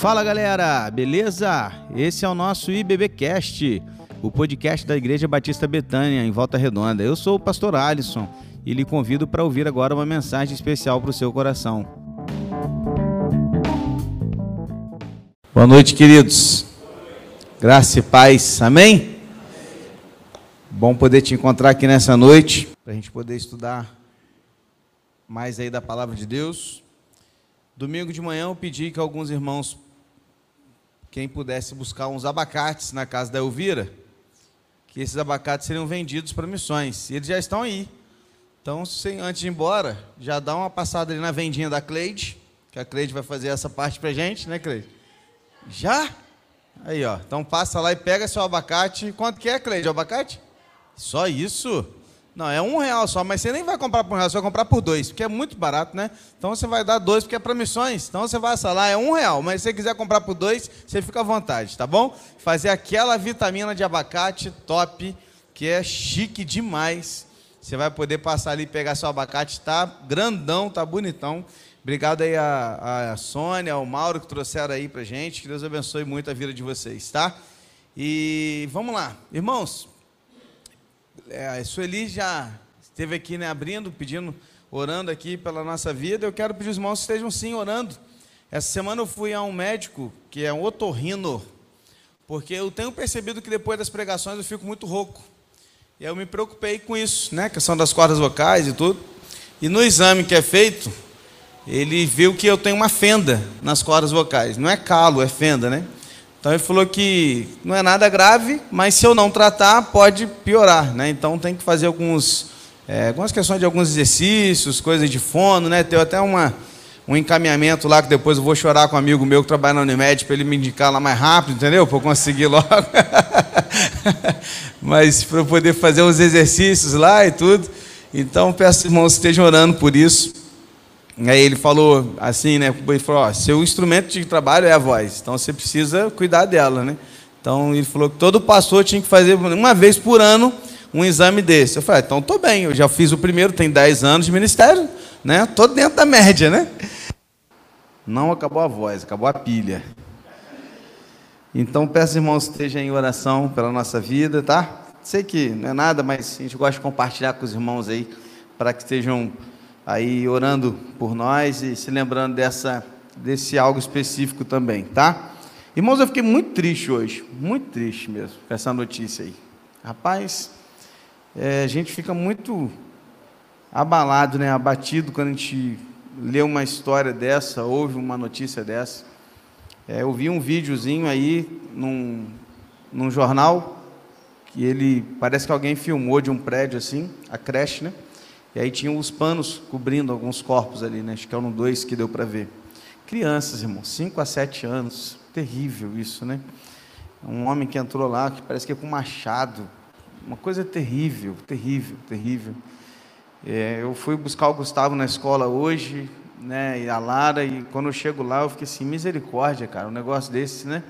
Fala galera, beleza? Esse é o nosso IBBcast, o podcast da Igreja Batista Betânia, em Volta Redonda. Eu sou o pastor Alisson e lhe convido para ouvir agora uma mensagem especial para o seu coração. Boa noite, queridos. Graça e paz, amém? Bom poder te encontrar aqui nessa noite, para a gente poder estudar mais aí da palavra de Deus. Domingo de manhã eu pedi que alguns irmãos, quem pudesse buscar uns abacates na casa da Elvira, que esses abacates seriam vendidos para missões. E eles já estão aí. Então, sem, antes de ir embora, já dá uma passada ali na vendinha da Cleide, que a Cleide vai fazer essa parte para gente, né, Cleide? Já? Aí, ó. Então passa lá e pega seu abacate. Quanto que é, Cleide, o abacate? Só isso? Não, é um real só, mas você nem vai comprar por um real, você vai comprar por dois, porque é muito barato, né? Então você vai dar dois, porque é para missões. Então você vai lá, é um real, mas se você quiser comprar por dois, você fica à vontade, tá bom? Fazer aquela vitamina de abacate top, que é chique demais. Você vai poder passar ali e pegar seu abacate, tá grandão, tá bonitão. Obrigado aí a, a Sônia, ao Mauro que trouxeram aí pra gente. Que Deus abençoe muito a vida de vocês, tá? E vamos lá, irmãos é, a Sueli já esteve aqui né, abrindo, pedindo, orando aqui pela nossa vida. Eu quero pedir os irmãos que estejam sim orando. Essa semana eu fui a um médico que é um otorrino, porque eu tenho percebido que depois das pregações eu fico muito rouco. E eu me preocupei com isso, né? Questão das cordas vocais e tudo. E no exame que é feito, ele viu que eu tenho uma fenda nas cordas vocais. Não é calo, é fenda, né? Então ele falou que não é nada grave, mas se eu não tratar, pode piorar, né? Então tem que fazer alguns, é, algumas questões de alguns exercícios, coisas de fono, né? Tem até uma, um encaminhamento lá que depois eu vou chorar com um amigo meu que trabalha na Unimed para ele me indicar lá mais rápido, entendeu? Para eu conseguir logo. mas para eu poder fazer uns exercícios lá e tudo. Então peço irmãos que estejam orando por isso. Aí ele falou assim, né? Ele falou: ó, seu instrumento de trabalho é a voz, então você precisa cuidar dela, né? Então ele falou que todo pastor tinha que fazer uma vez por ano um exame desse. Eu falei: ah, então estou bem, eu já fiz o primeiro, tem 10 anos de ministério, né? Estou dentro da média, né? Não acabou a voz, acabou a pilha. Então peço, irmãos, estejam em oração pela nossa vida, tá? Sei que não é nada, mas a gente gosta de compartilhar com os irmãos aí, para que estejam aí orando por nós e se lembrando dessa, desse algo específico também, tá? Irmãos, eu fiquei muito triste hoje, muito triste mesmo, com essa notícia aí. Rapaz, é, a gente fica muito abalado, né, abatido quando a gente lê uma história dessa, ouve uma notícia dessa. É, eu vi um videozinho aí num, num jornal que ele parece que alguém filmou de um prédio assim, a creche, né? E aí tinham os panos cobrindo alguns corpos ali, né? Acho que eram dois que deu para ver. Crianças, irmão, 5 a 7 anos. Terrível isso, né? Um homem que entrou lá, que parece que é com machado. Uma coisa terrível, terrível, terrível. É, eu fui buscar o Gustavo na escola hoje, né? E a Lara, e quando eu chego lá, eu fiquei assim, misericórdia, cara, um negócio desse, né?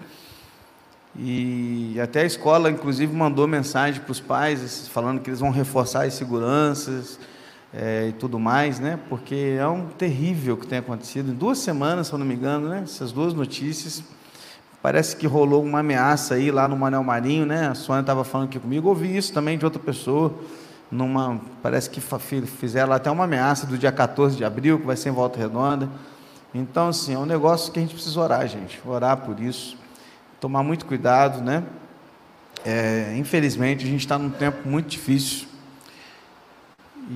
E até a escola, inclusive, mandou mensagem para os pais, falando que eles vão reforçar as seguranças é, e tudo mais, né? Porque é um terrível que tem acontecido. Em duas semanas, se eu não me engano, né? Essas duas notícias. Parece que rolou uma ameaça aí lá no Manel Marinho, né? A Sônia estava falando aqui comigo. Ouvi isso também de outra pessoa. Numa, parece que fizeram até uma ameaça do dia 14 de abril, que vai ser em Volta Redonda. Então, assim, é um negócio que a gente precisa orar, gente. Orar por isso. Tomar muito cuidado, né? É, infelizmente, a gente está num tempo muito difícil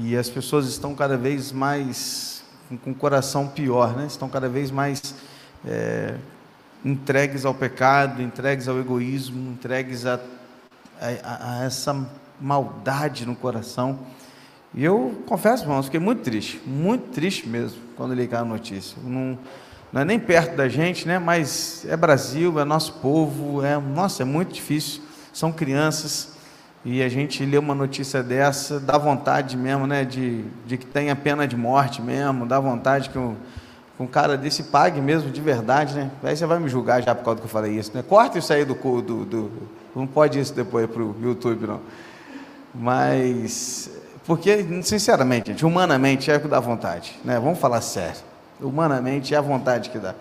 e as pessoas estão cada vez mais com o coração pior, né? estão cada vez mais é, entregues ao pecado, entregues ao egoísmo, entregues a, a, a, essa maldade no coração. E eu confesso, irmãos, fiquei muito triste, muito triste mesmo, quando li a notícia. Não, não é nem perto da gente, né? mas é Brasil, é nosso povo, é, nossa, é muito difícil. São crianças, e a gente lê uma notícia dessa, dá vontade mesmo, né, de, de que tenha pena de morte mesmo, dá vontade que um, um cara desse pague mesmo de verdade, né? Aí você vai me julgar já por causa do que eu falei isso, né? Corta isso aí do, do, do não pode isso depois para o YouTube, não. Mas, porque, sinceramente, gente, humanamente é o que dá vontade, né? Vamos falar sério. Humanamente é a vontade que dá.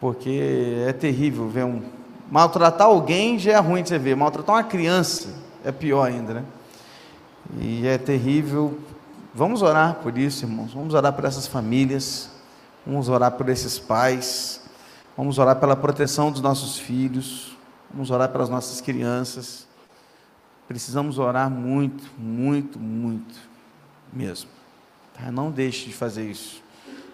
Porque é terrível ver um. Maltratar alguém já é ruim de você ver, maltratar uma criança é pior ainda, né? E é terrível. Vamos orar por isso, irmãos. Vamos orar por essas famílias. Vamos orar por esses pais. Vamos orar pela proteção dos nossos filhos. Vamos orar pelas nossas crianças. Precisamos orar muito, muito, muito mesmo. Tá? Não deixe de fazer isso.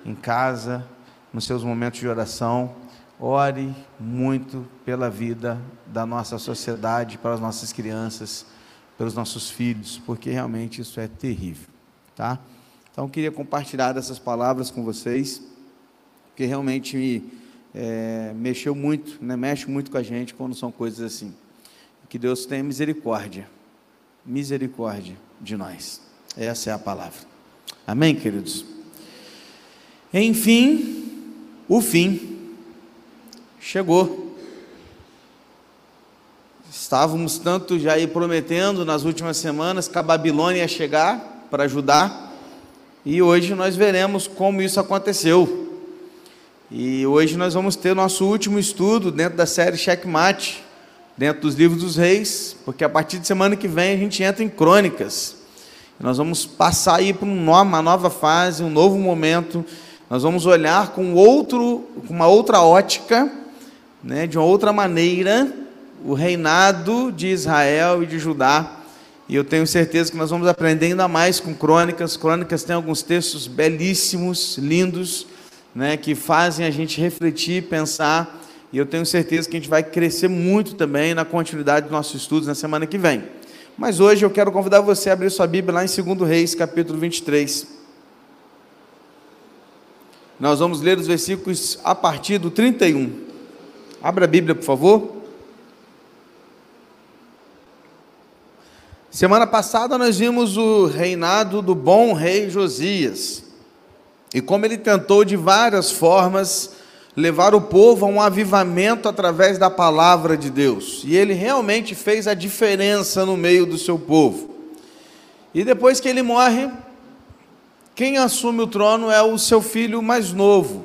Em casa, nos seus momentos de oração, ore muito pela vida da nossa sociedade, para as nossas crianças, pelos nossos filhos, porque realmente isso é terrível, tá? Então, queria compartilhar essas palavras com vocês, porque realmente me é, mexeu muito, né? mexe muito com a gente quando são coisas assim. Que Deus tenha misericórdia, misericórdia de nós. Essa é a palavra. Amém, queridos? Enfim, o fim chegou. Estávamos tanto já aí prometendo nas últimas semanas que a Babilônia ia chegar para ajudar, e hoje nós veremos como isso aconteceu. E hoje nós vamos ter nosso último estudo dentro da série Checkmate, dentro dos livros dos reis, porque a partir de semana que vem a gente entra em crônicas. Nós vamos passar aí para uma nova fase, um novo momento. Nós vamos olhar com outro, com uma outra ótica, né, de uma outra maneira, o reinado de Israel e de Judá. E eu tenho certeza que nós vamos aprender ainda mais com crônicas. Crônicas tem alguns textos belíssimos, lindos né, que fazem a gente refletir, pensar, e eu tenho certeza que a gente vai crescer muito também na continuidade dos nossos estudos na semana que vem. Mas hoje eu quero convidar você a abrir sua Bíblia lá em 2 Reis, capítulo 23. Nós vamos ler os versículos a partir do 31. Abra a Bíblia, por favor. Semana passada nós vimos o reinado do bom rei Josias e como ele tentou de várias formas levar o povo a um avivamento através da palavra de Deus. E ele realmente fez a diferença no meio do seu povo. E depois que ele morre, quem assume o trono é o seu filho mais novo.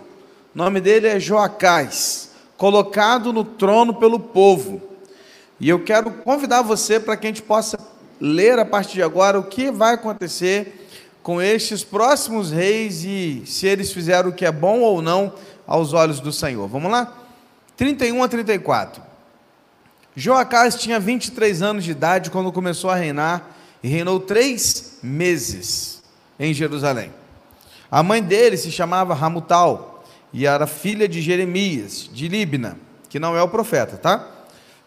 O nome dele é Joacás, colocado no trono pelo povo. E eu quero convidar você para que a gente possa ler a partir de agora o que vai acontecer com estes próximos reis e se eles fizeram o que é bom ou não aos olhos do Senhor. Vamos lá? 31 a 34. Joacás tinha 23 anos de idade quando começou a reinar e reinou três meses em Jerusalém. A mãe dele se chamava Ramutal e era filha de Jeremias, de Libna, que não é o profeta, tá?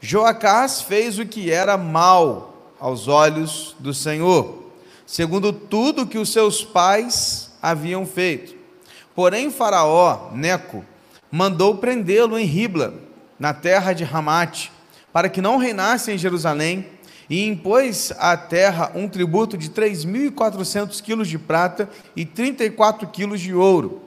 Joacás fez o que era mal aos olhos do Senhor segundo tudo que os seus pais haviam feito. Porém, Faraó, Neco, mandou prendê-lo em Ribla, na terra de Ramate, para que não reinasse em Jerusalém, e impôs à terra um tributo de 3.400 quilos de prata e 34 quilos de ouro.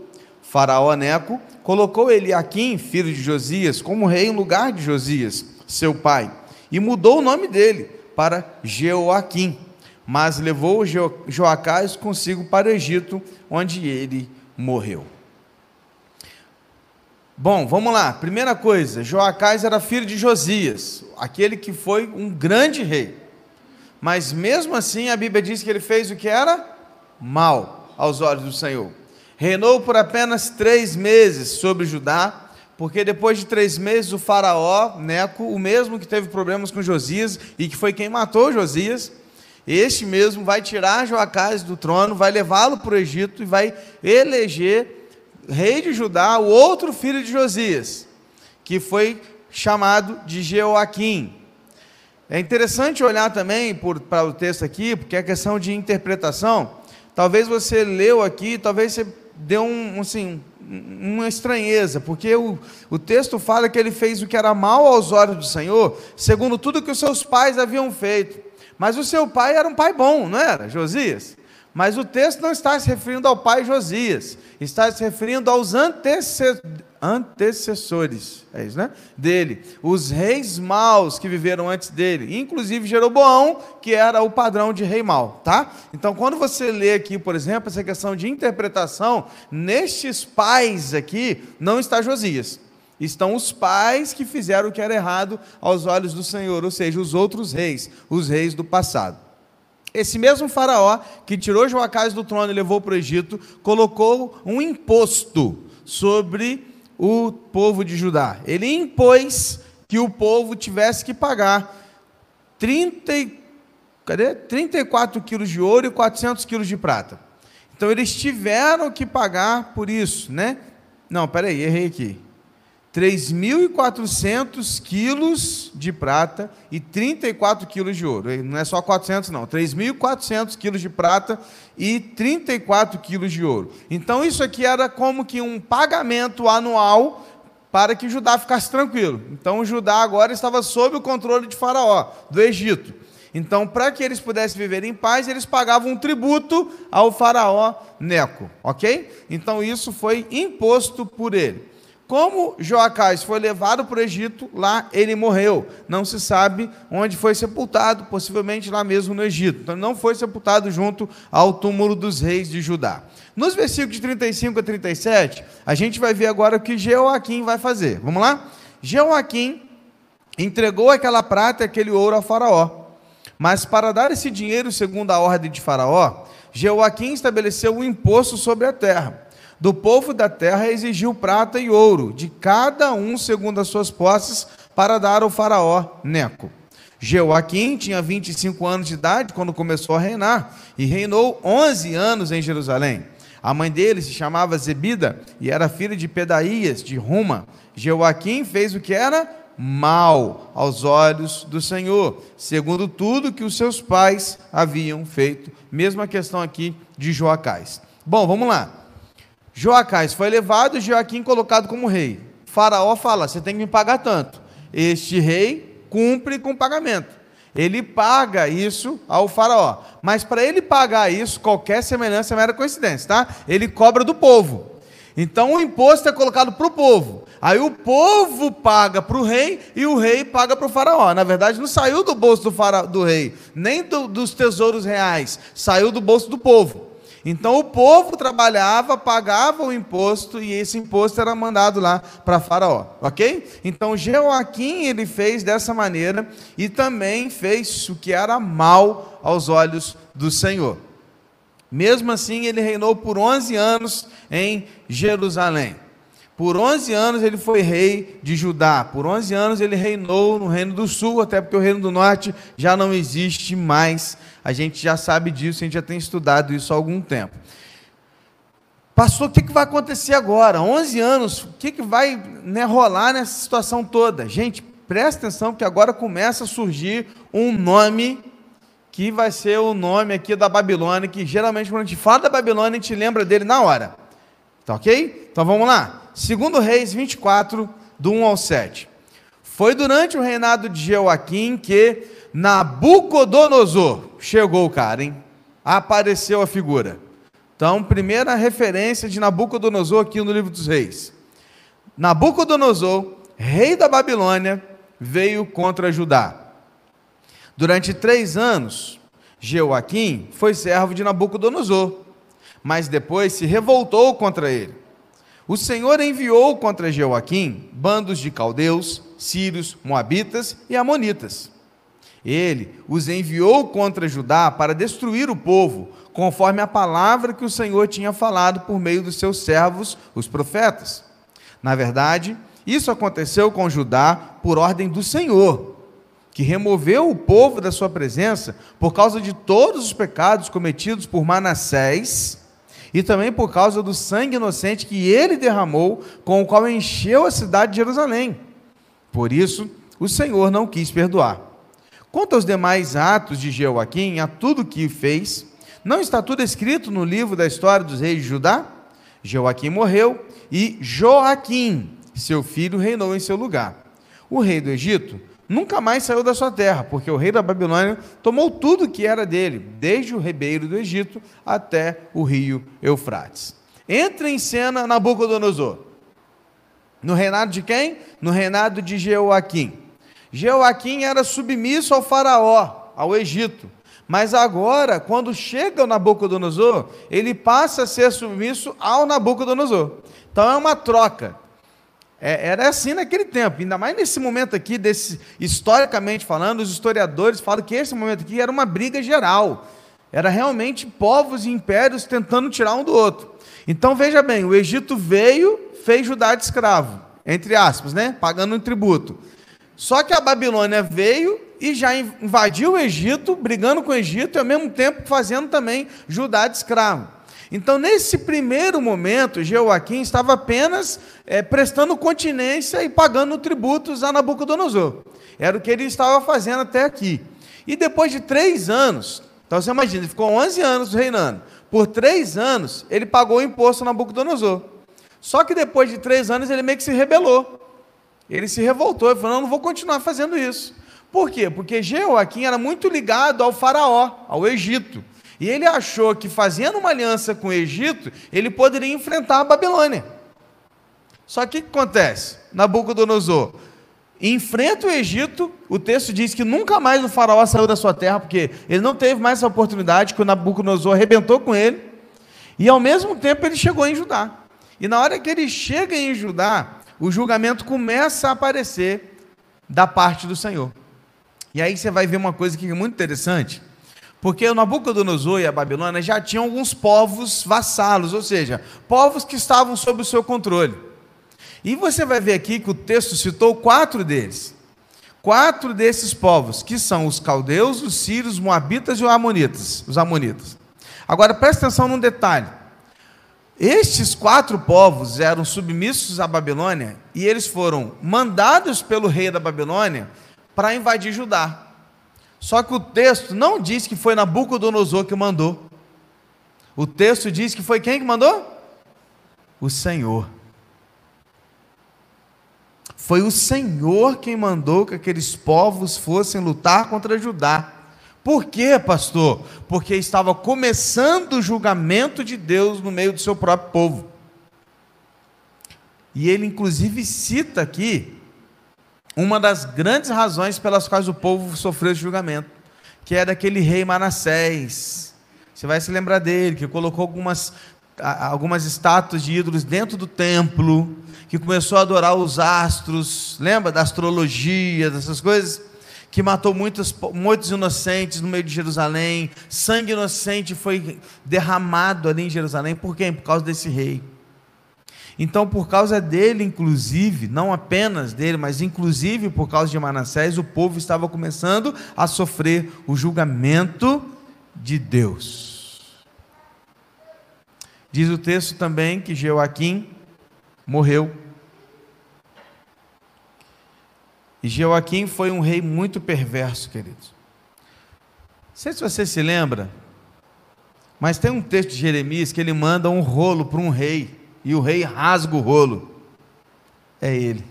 Faraó Neco colocou Eliaquim, filho de Josias, como rei em lugar de Josias, seu pai, e mudou o nome dele para Jeoaquim mas levou Joacás consigo para o Egito, onde ele morreu. Bom, vamos lá. Primeira coisa, Joacás era filho de Josias, aquele que foi um grande rei. Mas mesmo assim, a Bíblia diz que ele fez o que era mal aos olhos do Senhor. Reinou por apenas três meses sobre Judá, porque depois de três meses o faraó, Neco, o mesmo que teve problemas com Josias e que foi quem matou Josias, este mesmo vai tirar Joacás do trono, vai levá-lo para o Egito e vai eleger rei de Judá, o outro filho de Josias, que foi chamado de Jeoaquim. É interessante olhar também por, para o texto aqui, porque é questão de interpretação. Talvez você leu aqui, talvez você deu um, assim, uma estranheza, porque o, o texto fala que ele fez o que era mal aos olhos do Senhor, segundo tudo que os seus pais haviam feito. Mas o seu pai era um pai bom, não era, Josias? Mas o texto não está se referindo ao pai Josias, está se referindo aos antecessores, é isso, né? Dele, os reis maus que viveram antes dele, inclusive Jeroboão, que era o padrão de rei mau, tá? Então, quando você lê aqui, por exemplo, essa questão de interpretação, nestes pais aqui não está Josias. estão os pais que fizeram o que era errado aos olhos do Senhor, ou seja, os outros reis, os reis do passado. Esse mesmo faraó que tirou Joacás do trono e levou para o Egito, colocou um imposto sobre o povo de Judá. Ele impôs que o povo tivesse que pagar 30, cadê? 34 quilos de ouro e 400 quilos de prata. Então eles tiveram que pagar por isso, né? Não, peraí, errei aqui. 3.400 quilos de prata e 34 quilos de ouro. Não é só 400, não. 3.400 quilos de prata e 34 quilos de ouro. Então, isso aqui era como que um pagamento anual para que Judá ficasse tranquilo. Então, Judá agora estava sob o controle de Faraó, do Egito. Então, para que eles pudessem viver em paz, eles pagavam um tributo ao Faraó Neco, ok? Então, isso foi imposto por ele. Como Joacás foi levado para o Egito, lá ele morreu. Não se sabe onde foi sepultado, possivelmente lá mesmo no Egito. Então, não foi sepultado junto ao túmulo dos reis de Judá. Nos versículos de 35 a 37, a gente vai ver agora o que Jeoaquim vai fazer. Vamos lá? Jeoaquim entregou aquela prata e aquele ouro a Faraó. Mas para dar esse dinheiro segundo a ordem de Faraó, Jeoaquim estabeleceu um imposto sobre a terra do povo da terra exigiu prata e ouro, de cada um segundo as suas posses, para dar ao faraó Neco. Jeoaquim tinha 25 anos de idade quando começou a reinar, e reinou 11 anos em Jerusalém. A mãe dele se chamava Zebida, e era filha de Pedaías, de Ruma. Jeoaquim fez o que era mal aos olhos do Senhor, segundo tudo que os seus pais haviam feito. Mesma questão aqui de Joacás. Bom, vamos lá. Joacás foi levado e Joaquim colocado como rei. Faraó fala: você tem que me pagar tanto. Este rei cumpre com o pagamento. Ele paga isso ao faraó. Mas para ele pagar isso, qualquer semelhança é mera coincidência, tá? Ele cobra do povo. Então o imposto é colocado para o povo. Aí o povo paga para o rei e o rei paga para o faraó. Na verdade, não saiu do bolso do, faraó, do rei, nem do, dos tesouros reais, saiu do bolso do povo. Então o povo trabalhava, pagava o imposto e esse imposto era mandado lá para Faraó, ok? Então Joaquim ele fez dessa maneira e também fez o que era mal aos olhos do Senhor. Mesmo assim, ele reinou por 11 anos em Jerusalém. Por 11 anos ele foi rei de Judá. Por 11 anos ele reinou no Reino do Sul, até porque o Reino do Norte já não existe mais. A gente já sabe disso, a gente já tem estudado isso há algum tempo. Pastor, o que, que vai acontecer agora? 11 anos, o que, que vai né, rolar nessa situação toda? Gente, presta atenção que agora começa a surgir um nome que vai ser o nome aqui da Babilônia, que geralmente quando a gente fala da Babilônia, a gente lembra dele na hora. Tá ok? Então vamos lá. Segundo Reis 24, do 1 ao 7. Foi durante o reinado de Jeoaquim que Nabucodonosor chegou o cara, hein? Apareceu a figura. Então, primeira referência de Nabucodonosor aqui no livro dos reis. Nabucodonosor, rei da Babilônia, veio contra Judá. Durante três anos, Jeoaquim foi servo de Nabucodonosor mas depois se revoltou contra ele. O Senhor enviou contra Jeoaquim bandos de caldeus, sírios, moabitas e amonitas. Ele os enviou contra Judá para destruir o povo, conforme a palavra que o Senhor tinha falado por meio dos seus servos, os profetas. Na verdade, isso aconteceu com Judá por ordem do Senhor, que removeu o povo da sua presença por causa de todos os pecados cometidos por Manassés e também por causa do sangue inocente que ele derramou, com o qual encheu a cidade de Jerusalém. Por isso, o Senhor não quis perdoar. Quanto aos demais atos de Jeoaquim, a tudo que fez, não está tudo escrito no livro da história dos reis de Judá? Joaquim morreu e Joaquim, seu filho, reinou em seu lugar. O rei do Egito nunca mais saiu da sua terra, porque o rei da Babilônia tomou tudo que era dele, desde o ribeiro do Egito até o rio Eufrates. Entra em cena Nabucodonosor. No reinado de quem? No reinado de Jeoaquim. Jeoaquim era submisso ao faraó, ao Egito. Mas agora, quando chega o Nabucodonosor, ele passa a ser submisso ao Nabucodonosor. Então é uma troca. É, era assim naquele tempo, ainda mais nesse momento aqui, desse, historicamente falando, os historiadores falam que esse momento aqui era uma briga geral. Era realmente povos e impérios tentando tirar um do outro. Então veja bem, o Egito veio, fez Judá de escravo, entre aspas, né? Pagando um tributo. Só que a Babilônia veio e já invadiu o Egito, brigando com o Egito e ao mesmo tempo fazendo também Judá de escravo. Então, nesse primeiro momento, Jeoaquim estava apenas é, prestando continência e pagando tributos a Nabucodonosor. Era o que ele estava fazendo até aqui. E depois de três anos, então você imagina, ele ficou 11 anos reinando. Por três anos, ele pagou o imposto a Nabucodonosor. Só que depois de três anos, ele meio que se rebelou. Ele se revoltou e falou: não, não vou continuar fazendo isso. Por quê? Porque Jeoaquim era muito ligado ao faraó, ao Egito. E ele achou que fazendo uma aliança com o Egito, ele poderia enfrentar a Babilônia. Só que o que acontece? Nabucodonosor enfrenta o Egito, o texto diz que nunca mais o faraó saiu da sua terra, porque ele não teve mais essa oportunidade, que o Nabucodonosor arrebentou com ele, e ao mesmo tempo ele chegou em Judá. E na hora que ele chega em Judá, o julgamento começa a aparecer da parte do Senhor. E aí você vai ver uma coisa que é muito interessante, porque o Nabucodonosor e a Babilônia já tinham alguns povos vassalos, ou seja, povos que estavam sob o seu controle. E você vai ver aqui que o texto citou quatro deles. Quatro desses povos, que são os caldeus, os sírios, os moabitas e os amonitas, os amonitas. Agora preste atenção num detalhe. Estes quatro povos eram submissos à Babilônia e eles foram mandados pelo rei da Babilônia para invadir Judá. Só que o texto não diz que foi Nabucodonosor que mandou. O texto diz que foi quem que mandou? O Senhor. Foi o Senhor quem mandou que aqueles povos fossem lutar contra Judá. Por quê, pastor? Porque estava começando o julgamento de Deus no meio do seu próprio povo. E ele, inclusive, cita aqui uma das grandes razões pelas quais o povo sofreu esse julgamento, que é daquele rei Manassés. Você vai se lembrar dele, que colocou algumas, algumas estátuas de ídolos dentro do templo, que começou a adorar os astros, lembra da astrologia, dessas coisas? Que matou muitos, muitos inocentes no meio de Jerusalém, sangue inocente foi derramado ali em Jerusalém, por quê? Por causa desse rei. Então, por causa dele, inclusive, não apenas dele, mas inclusive por causa de Manassés, o povo estava começando a sofrer o julgamento de Deus. Diz o texto também que Joaquim morreu. E Joaquim foi um rei muito perverso, queridos. Não sei se você se lembra, mas tem um texto de Jeremias que ele manda um rolo para um rei e o rei rasga o rolo. É ele.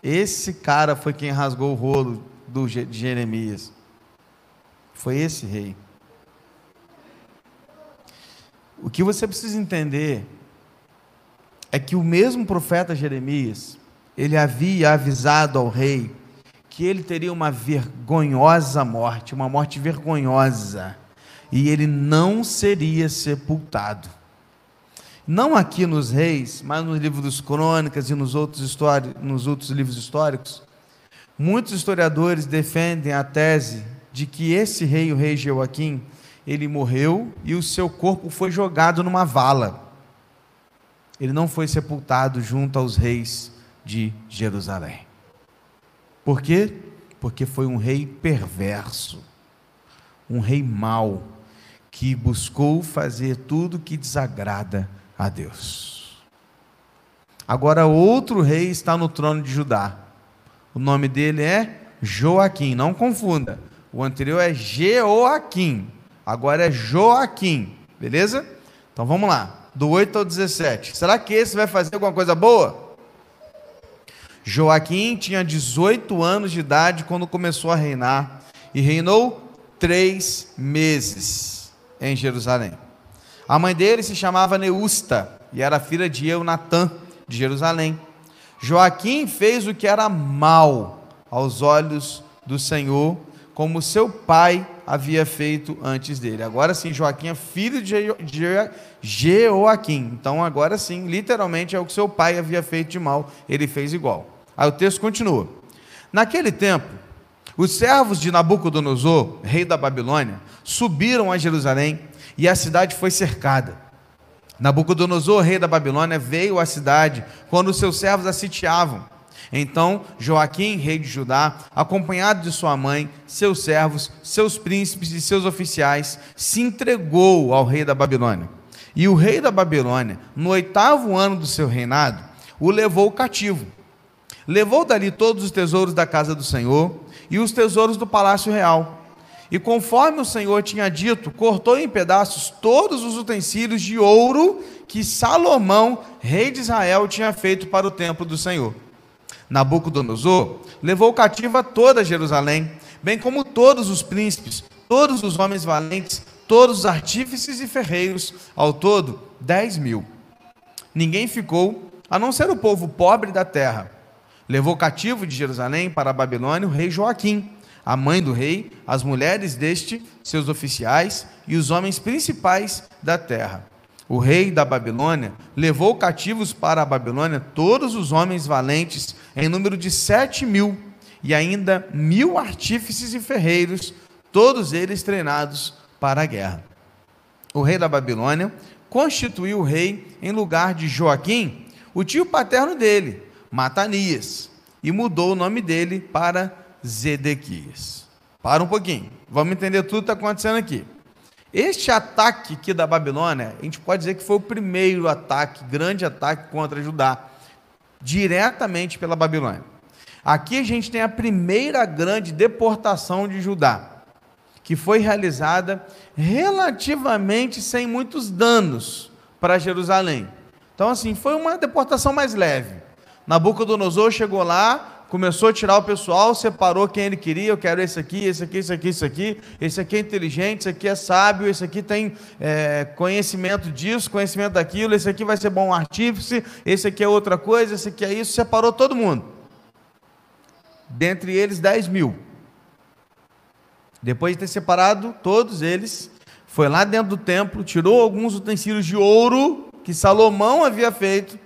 Esse cara foi quem rasgou o rolo do, de Jeremias. Foi esse rei. O que você precisa entender é que o mesmo profeta Jeremias, ele havia avisado ao rei que ele teria uma vergonhosa morte, uma morte vergonhosa, e ele não seria sepultado não aqui nos reis, mas no livro dos crônicas e nos outros, nos outros livros históricos, muitos historiadores defendem a tese de que esse rei, o rei Joaquim, ele morreu e o seu corpo foi jogado numa vala. Ele não foi sepultado junto aos reis de Jerusalém. Por quê? Porque foi um rei perverso, um rei mau, que buscou fazer tudo que desagrada a Deus. Agora, outro rei está no trono de Judá. O nome dele é Joaquim, não confunda. O anterior é Jeoaquim, agora é Joaquim, beleza? Então vamos lá, do 8 ao 17. Será que esse vai fazer alguma coisa boa? Joaquim tinha 18 anos de idade quando começou a reinar e reinou três meses em Jerusalém. A mãe dele se chamava Neusta e era filha de Eunatã, de Jerusalém. Joaquim fez o que era mal aos olhos do Senhor, como seu pai havia feito antes dele. Agora sim, Joaquim é filho de Jeoaquim. Então, agora sim, literalmente é o que seu pai havia feito de mal, ele fez igual. Aí o texto continua. Naquele tempo, os servos de Nabucodonosor, rei da Babilônia, subiram a Jerusalém e a cidade foi cercada. Nabucodonosor, rei da Babilônia, veio à cidade quando seus servos a sitiavam. Então Joaquim, rei de Judá, acompanhado de sua mãe, seus servos, seus príncipes e seus oficiais, se entregou ao rei da Babilônia. E o rei da Babilônia, no oitavo ano do seu reinado, o levou cativo. Levou dali todos os tesouros da casa do Senhor e os tesouros do palácio real. E conforme o Senhor tinha dito, cortou em pedaços todos os utensílios de ouro que Salomão, rei de Israel, tinha feito para o templo do Senhor. Nabucodonosor levou cativa toda Jerusalém, bem como todos os príncipes, todos os homens valentes, todos os artífices e ferreiros, ao todo dez mil. Ninguém ficou, a não ser o povo pobre da terra. Levou cativo de Jerusalém para a Babilônia o rei Joaquim, a mãe do rei, as mulheres deste, seus oficiais e os homens principais da terra o rei da Babilônia, levou cativos para a Babilônia todos os homens valentes, em número de sete mil, e ainda mil artífices e ferreiros, todos eles treinados para a guerra. O rei da Babilônia constituiu o rei em lugar de Joaquim, o tio paterno dele, Matanias, e mudou o nome dele para Zedequias. Para um pouquinho, vamos entender tudo que está acontecendo aqui. Este ataque aqui da Babilônia, a gente pode dizer que foi o primeiro ataque, grande ataque contra Judá, diretamente pela Babilônia. Aqui a gente tem a primeira grande deportação de Judá, que foi realizada relativamente sem muitos danos para Jerusalém. Então, assim, foi uma deportação mais leve. Nabucodonosor chegou lá, começou a tirar o pessoal, separou quem ele queria, eu quero esse aqui, esse aqui, esse aqui, esse aqui, esse aqui é inteligente, esse aqui é sábio, esse aqui tem é, conhecimento disso, conhecimento daquilo, esse aqui vai ser bom artífice, esse aqui é outra coisa, esse aqui é isso, separou todo mundo. Dentre eles, 10 mil. Depois de ter separado todos eles, foi lá dentro do templo, tirou alguns utensílios de ouro que Salomão havia feito,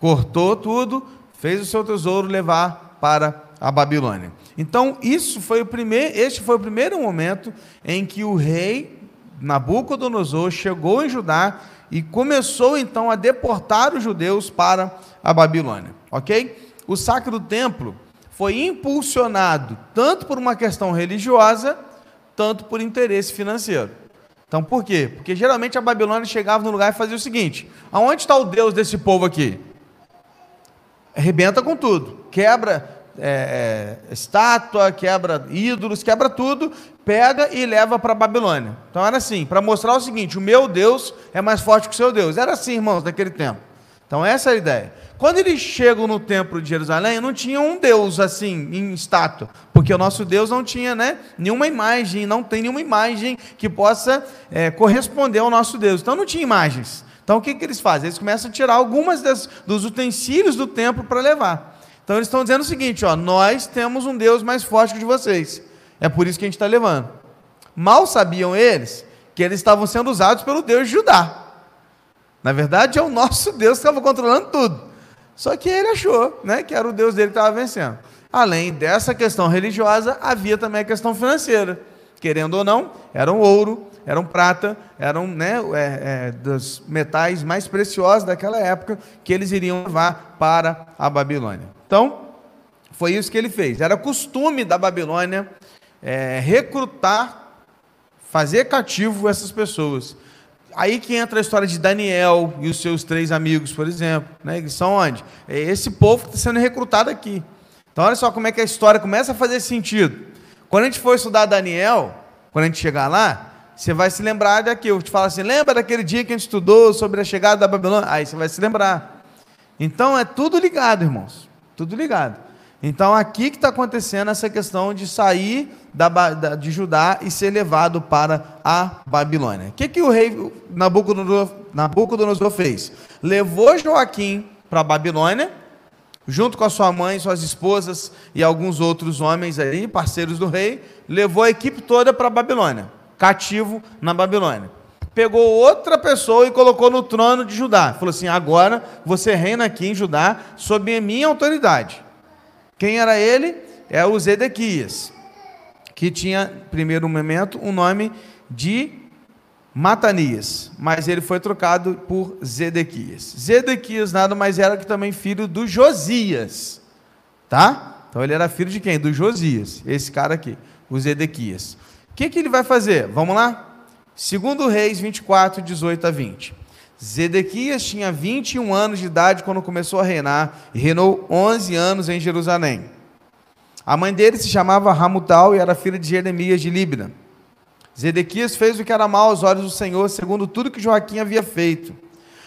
cortou tudo, fez o seu tesouro levar para a Babilônia. Então, isso foi o primeiro, este foi o primeiro momento em que o rei Nabucodonosor chegou em Judá e começou então a deportar os judeus para a Babilônia, OK? O sacro templo foi impulsionado tanto por uma questão religiosa, tanto por interesse financeiro. Então, por quê? Porque geralmente a Babilônia chegava no lugar e fazia o seguinte: aonde está o Deus desse povo aqui? Arrebenta com tudo. Quebra é, é, estátua, quebra ídolos, quebra tudo, pega e leva para Babilônia. Então era assim, para mostrar o seguinte: o meu Deus é mais forte que o seu Deus. Era assim, irmãos, naquele tempo. Então essa é a ideia. Quando eles chegam no templo de Jerusalém, não tinha um Deus assim, em estátua, porque o nosso Deus não tinha né, nenhuma imagem, não tem nenhuma imagem que possa é, corresponder ao nosso Deus. Então não tinha imagens. Então o que, que eles fazem? Eles começam a tirar algumas das, dos utensílios do templo para levar. Então eles estão dizendo o seguinte: ó, nós temos um Deus mais forte que de vocês. É por isso que a gente está levando. Mal sabiam eles que eles estavam sendo usados pelo Deus de Judá. Na verdade, é o nosso Deus que estava controlando tudo. Só que ele achou né, que era o Deus dele que estava vencendo. Além dessa questão religiosa, havia também a questão financeira. Querendo ou não, era um ouro, eram prata, eram né, é, é, dos metais mais preciosos daquela época que eles iriam levar para a Babilônia. Então, foi isso que ele fez. Era costume da Babilônia é, recrutar, fazer cativo essas pessoas. Aí que entra a história de Daniel e os seus três amigos, por exemplo. Né? Eles são onde? É esse povo que está sendo recrutado aqui. Então, olha só como é que a história começa a fazer sentido. Quando a gente for estudar Daniel, quando a gente chegar lá, você vai se lembrar daquilo. Eu te falo assim, lembra daquele dia que a gente estudou sobre a chegada da Babilônia? Aí você vai se lembrar. Então é tudo ligado, irmãos. Tudo ligado. Então aqui que está acontecendo essa questão de sair da, da, de Judá e ser levado para a Babilônia. O que, que o rei Nabucodonosor, Nabucodonosor fez? Levou Joaquim para a Babilônia junto com a sua mãe, suas esposas e alguns outros homens aí, parceiros do rei, levou a equipe toda para a Babilônia, cativo na Babilônia. Pegou outra pessoa e colocou no trono de Judá. Falou assim: agora você reina aqui em Judá sob a minha autoridade. Quem era ele? É o Zedequias, que tinha, primeiro momento, o um nome de Matanias, mas ele foi trocado por Zedequias. Zedequias nada mais era que também filho do Josias, tá? Então ele era filho de quem? Do Josias, esse cara aqui, o Zedequias. Que, que ele vai fazer? Vamos lá? Segundo Reis 24, 18 a 20. Zedequias tinha 21 anos de idade quando começou a reinar e reinou 11 anos em Jerusalém. A mãe dele se chamava Ramutal e era filha de Jeremias de Líbina. Zedequias fez o que era mal aos olhos do Senhor, segundo tudo que Joaquim havia feito.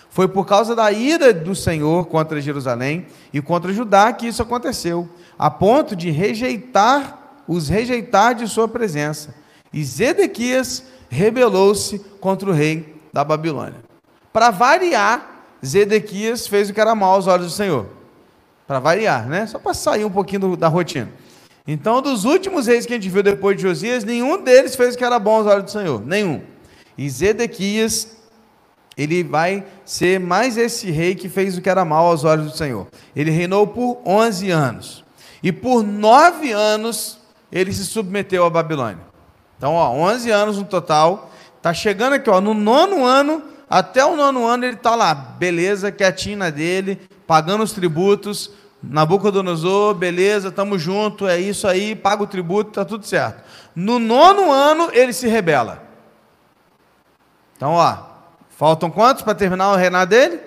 Foi por causa da ira do Senhor contra Jerusalém e contra Judá que isso aconteceu, a ponto de rejeitar, os rejeitar de sua presença. E Zedequias rebelou-se contra o rei da Babilônia. Para variar, Zedequias fez o que era mal aos olhos do Senhor. Para variar, né? Só para sair um pouquinho da rotina. Então, dos últimos reis que a gente viu depois de Josias, nenhum deles fez o que era bom aos olhos do Senhor. Nenhum. E Zedequias, ele vai ser mais esse rei que fez o que era mal aos olhos do Senhor. Ele reinou por 11 anos. E por nove anos, ele se submeteu à Babilônia. Então, ó, 11 anos no total. Está chegando aqui, ó, no nono ano, até o nono ano ele está lá, beleza, quietinho na dele, pagando os tributos, Nabucodonosor, beleza, estamos junto, é isso aí, paga o tributo, está tudo certo. No nono ano, ele se rebela. Então, ó, faltam quantos para terminar o reinado dele?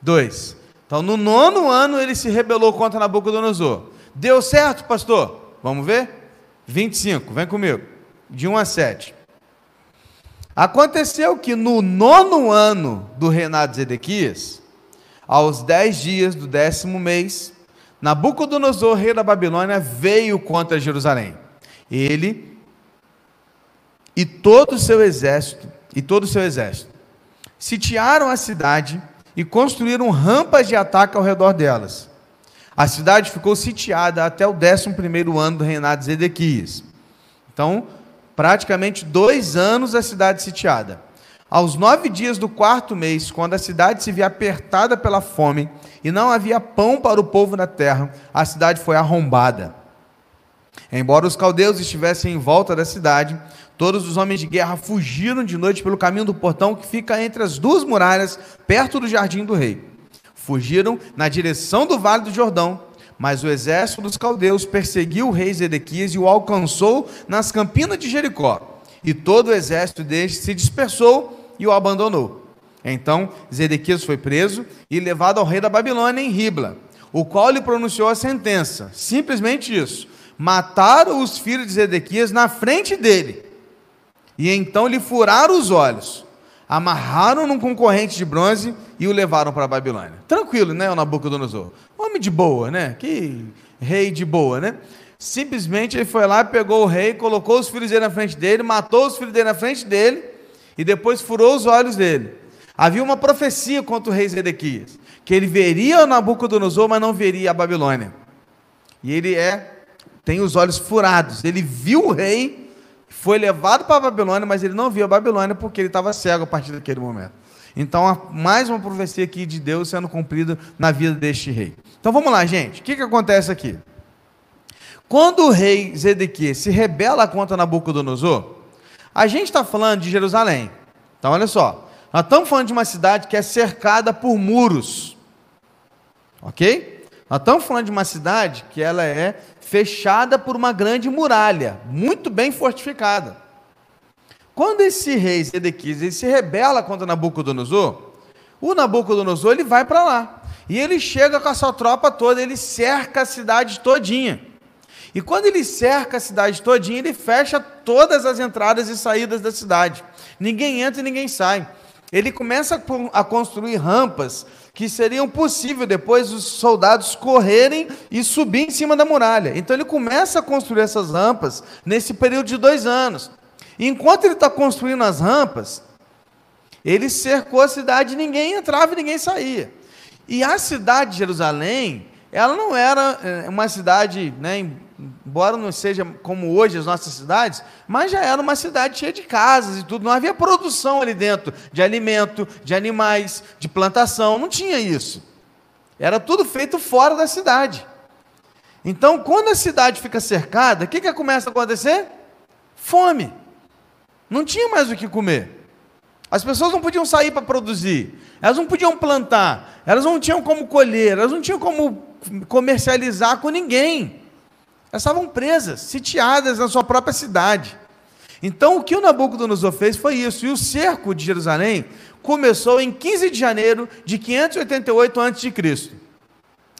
Dois. Então, no nono ano, ele se rebelou contra Nabucodonosor. Deu certo, pastor? Vamos ver? 25, vem comigo. De 1 a 7. Aconteceu que no nono ano do reinado de Zedequias, aos dez dias do décimo mês, Nabucodonosor, rei da Babilônia, veio contra Jerusalém. Ele e todo o seu exército, e todo o seu exército, sitiaram a cidade e construíram rampas de ataque ao redor delas. A cidade ficou sitiada até o 11 ano do reinado de Zedequias. Então, praticamente dois anos a cidade sitiada. Aos nove dias do quarto mês, quando a cidade se via apertada pela fome e não havia pão para o povo na terra, a cidade foi arrombada. Embora os caldeus estivessem em volta da cidade, todos os homens de guerra fugiram de noite pelo caminho do portão que fica entre as duas muralhas, perto do jardim do rei. Fugiram na direção do vale do Jordão, mas o exército dos caldeus perseguiu o rei Zedequias e o alcançou nas campinas de Jericó. E todo o exército deste se dispersou e o abandonou. Então Zedequias foi preso e levado ao rei da Babilônia em Ribla, o qual lhe pronunciou a sentença. Simplesmente isso: mataram os filhos de Zedequias na frente dele. E então lhe furaram os olhos, amarraram-no com corrente de bronze e o levaram para a Babilônia. Tranquilo, né, o Nabucodonosor? Homem de boa, né? Que rei de boa, né? Simplesmente ele foi lá, pegou o rei, colocou os filhos dele na frente dele, matou os filhos dele na frente dele e depois furou os olhos dele. Havia uma profecia contra o rei Zedequias, que ele veria o Nabucodonosor, mas não veria a Babilônia. E ele é tem os olhos furados. Ele viu o rei, foi levado para a Babilônia, mas ele não viu a Babilônia porque ele estava cego a partir daquele momento. Então, mais uma profecia aqui de Deus sendo cumprida na vida deste rei. Então vamos lá, gente. O que, que acontece aqui? Quando o rei Zedequias se rebela contra Nabucodonosor, a gente está falando de Jerusalém. Então, olha só. Nós estamos falando de uma cidade que é cercada por muros. Ok? Nós estamos falando de uma cidade que ela é fechada por uma grande muralha, muito bem fortificada. Quando esse rei Zedequias se rebela contra Nabucodonosor, o Nabucodonosor ele vai para lá. E ele chega com a sua tropa toda, ele cerca a cidade todinha. E quando ele cerca a cidade todinha, ele fecha todas as entradas e saídas da cidade. Ninguém entra e ninguém sai. Ele começa a construir rampas que seriam possível depois os soldados correrem e subir em cima da muralha. Então ele começa a construir essas rampas nesse período de dois anos. E enquanto ele está construindo as rampas, ele cercou a cidade, ninguém entrava e ninguém saía. E a cidade de Jerusalém, ela não era é, uma cidade, né, embora não seja como hoje as nossas cidades, mas já era uma cidade cheia de casas e tudo. Não havia produção ali dentro de alimento, de animais, de plantação, não tinha isso. Era tudo feito fora da cidade. Então, quando a cidade fica cercada, o que, que começa a acontecer? Fome. Não tinha mais o que comer. As pessoas não podiam sair para produzir, elas não podiam plantar, elas não tinham como colher, elas não tinham como comercializar com ninguém. Elas estavam presas, sitiadas na sua própria cidade. Então, o que o Nabucodonosor fez foi isso. E o cerco de Jerusalém começou em 15 de janeiro de 588 a.C.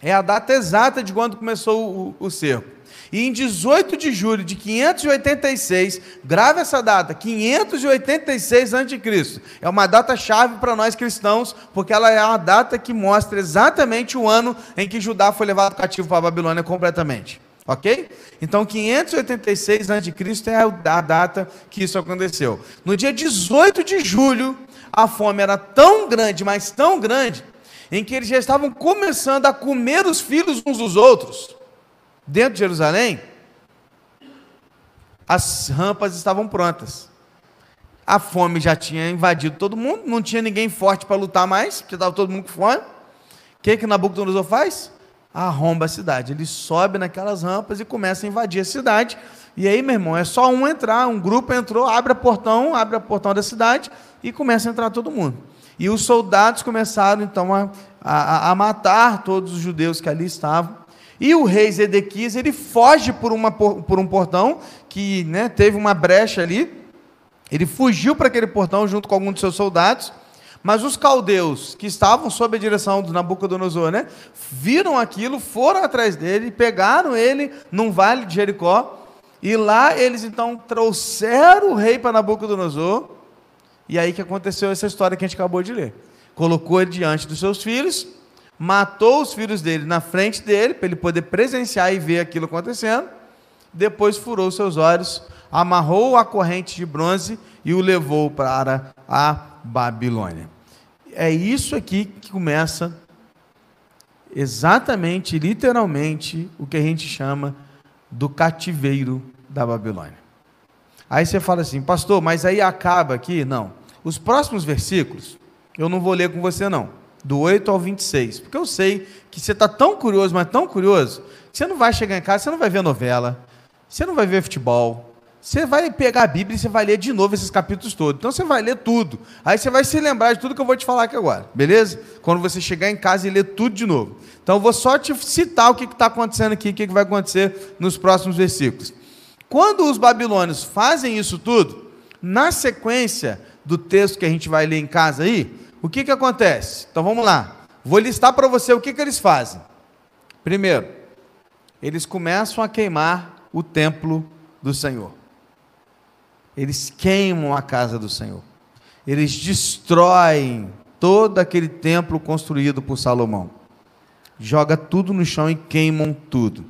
É a data exata de quando começou o, o cerco. E em 18 de julho de 586, grave essa data, 586 a.C. É uma data chave para nós cristãos, porque ela é a data que mostra exatamente o ano em que Judá foi levado cativo para a Babilônia completamente. Ok? Então, 586 a.C. é a data que isso aconteceu. No dia 18 de julho, a fome era tão grande, mas tão grande, em que eles já estavam começando a comer os filhos uns dos outros dentro de Jerusalém, as rampas estavam prontas. A fome já tinha invadido todo mundo, não tinha ninguém forte para lutar mais, porque estava todo mundo com fome. O que, que Nabucodonosor faz? Arromba a cidade. Ele sobe naquelas rampas e começa a invadir a cidade. E aí, meu irmão, é só um entrar, um grupo entrou, abre a portão, abre a portão da cidade e começa a entrar todo mundo. E os soldados começaram então a, a, a matar todos os judeus que ali estavam. E o rei Zedequias, ele foge por, uma, por um portão, que né, teve uma brecha ali, ele fugiu para aquele portão junto com alguns de seus soldados, mas os caldeus, que estavam sob a direção do Nabucodonosor, né, viram aquilo, foram atrás dele, pegaram ele num vale de Jericó, e lá eles então trouxeram o rei para Nabucodonosor, e aí que aconteceu essa história que a gente acabou de ler. Colocou ele diante dos seus filhos, matou os filhos dele na frente dele, para ele poder presenciar e ver aquilo acontecendo. Depois furou seus olhos, amarrou a corrente de bronze e o levou para a Babilônia. É isso aqui que começa exatamente, literalmente, o que a gente chama do cativeiro da Babilônia. Aí você fala assim, pastor, mas aí acaba aqui? Não. Os próximos versículos, eu não vou ler com você, não do 8 ao 26. Porque eu sei que você está tão curioso, mas tão curioso, que você não vai chegar em casa, você não vai ver novela, você não vai ver futebol. Você vai pegar a Bíblia e você vai ler de novo esses capítulos todos. Então você vai ler tudo. Aí você vai se lembrar de tudo que eu vou te falar aqui agora, beleza? Quando você chegar em casa e ler tudo de novo. Então eu vou só te citar o que está acontecendo aqui, o que, que vai acontecer nos próximos versículos. Quando os babilônios fazem isso tudo, na sequência do texto que a gente vai ler em casa aí, o que, que acontece? Então vamos lá. Vou listar para você o que, que eles fazem. Primeiro, eles começam a queimar o templo do Senhor. Eles queimam a casa do Senhor. Eles destroem todo aquele templo construído por Salomão. Joga tudo no chão e queimam tudo.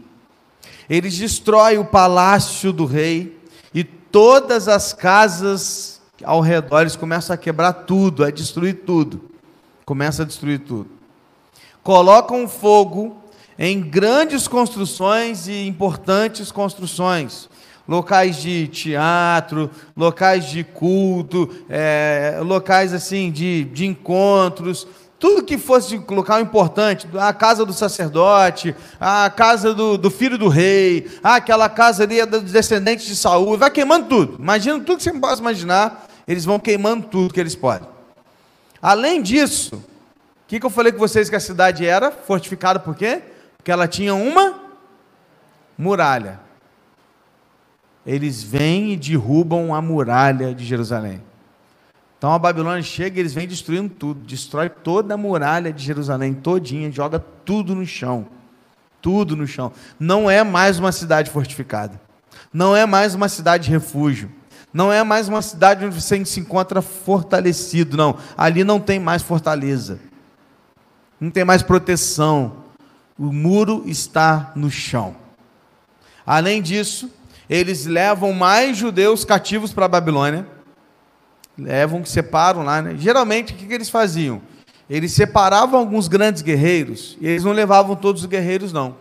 Eles destroem o palácio do rei e todas as casas ao redor, eles começam a quebrar tudo, a destruir tudo. Começa a destruir tudo. Colocam fogo em grandes construções e importantes construções. Locais de teatro, locais de culto, é, locais assim de, de encontros, tudo que fosse local importante, a casa do sacerdote, a casa do, do filho do rei, aquela casa ali dos descendentes de Saul, vai queimando tudo. Imagina tudo que você possa imaginar, eles vão queimando tudo que eles podem. Além disso, o que, que eu falei com vocês que a cidade era fortificada por quê? Porque ela tinha uma muralha. Eles vêm e derrubam a muralha de Jerusalém. Então a Babilônia chega e eles vêm destruindo tudo, destrói toda a muralha de Jerusalém todinha, joga tudo no chão. Tudo no chão. Não é mais uma cidade fortificada. Não é mais uma cidade de refúgio. Não é mais uma cidade onde você se encontra fortalecido, não. Ali não tem mais fortaleza. Não tem mais proteção. O muro está no chão. Além disso, eles levam mais judeus cativos para a Babilônia. Levam, separam lá. Né? Geralmente, o que, que eles faziam? eles separavam alguns grandes guerreiros e eles não levavam todos os guerreiros, não.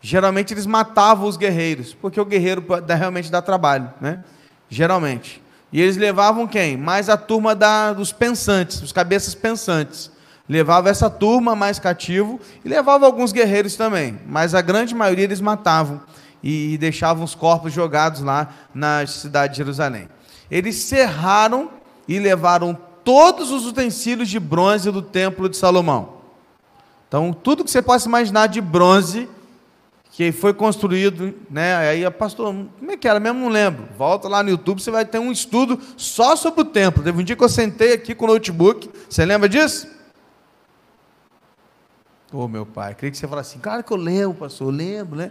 Geralmente eles matavam os guerreiros, porque o guerreiro realmente dá trabalho, né? Geralmente. E eles levavam quem? Mais a turma da, dos pensantes, os cabeças pensantes. Levava essa turma mais cativo e levava alguns guerreiros também, mas a grande maioria eles matavam e deixavam os corpos jogados lá na cidade de Jerusalém. Eles serraram e levaram todos os utensílios de bronze do templo de Salomão. Então, tudo que você possa imaginar de bronze que foi construído, né? Aí, pastor, como é que era? Mesmo não lembro. Volta lá no YouTube, você vai ter um estudo só sobre o templo. Teve um dia que eu sentei aqui com o notebook. Você lembra disso? Ô, oh, meu pai, queria que você falasse assim, claro que eu lembro, pastor, eu lembro, né?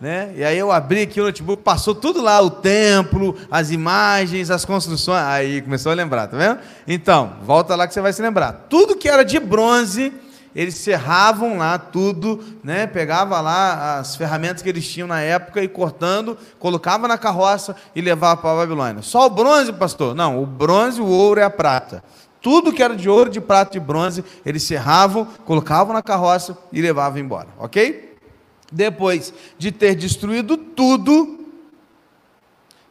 Né? E aí eu abri aqui o notebook, passou tudo lá, o templo, as imagens, as construções. Aí começou a lembrar, tá vendo? Então, volta lá que você vai se lembrar. Tudo que era de bronze, eles serravam lá tudo, né? Pegava lá as ferramentas que eles tinham na época e cortando, colocava na carroça e levava para a Babilônia. Só o bronze, pastor? Não, o bronze, o ouro e a prata. Tudo que era de ouro, de prata e bronze, eles serravam, colocavam na carroça e levavam embora, ok? Depois de ter destruído tudo,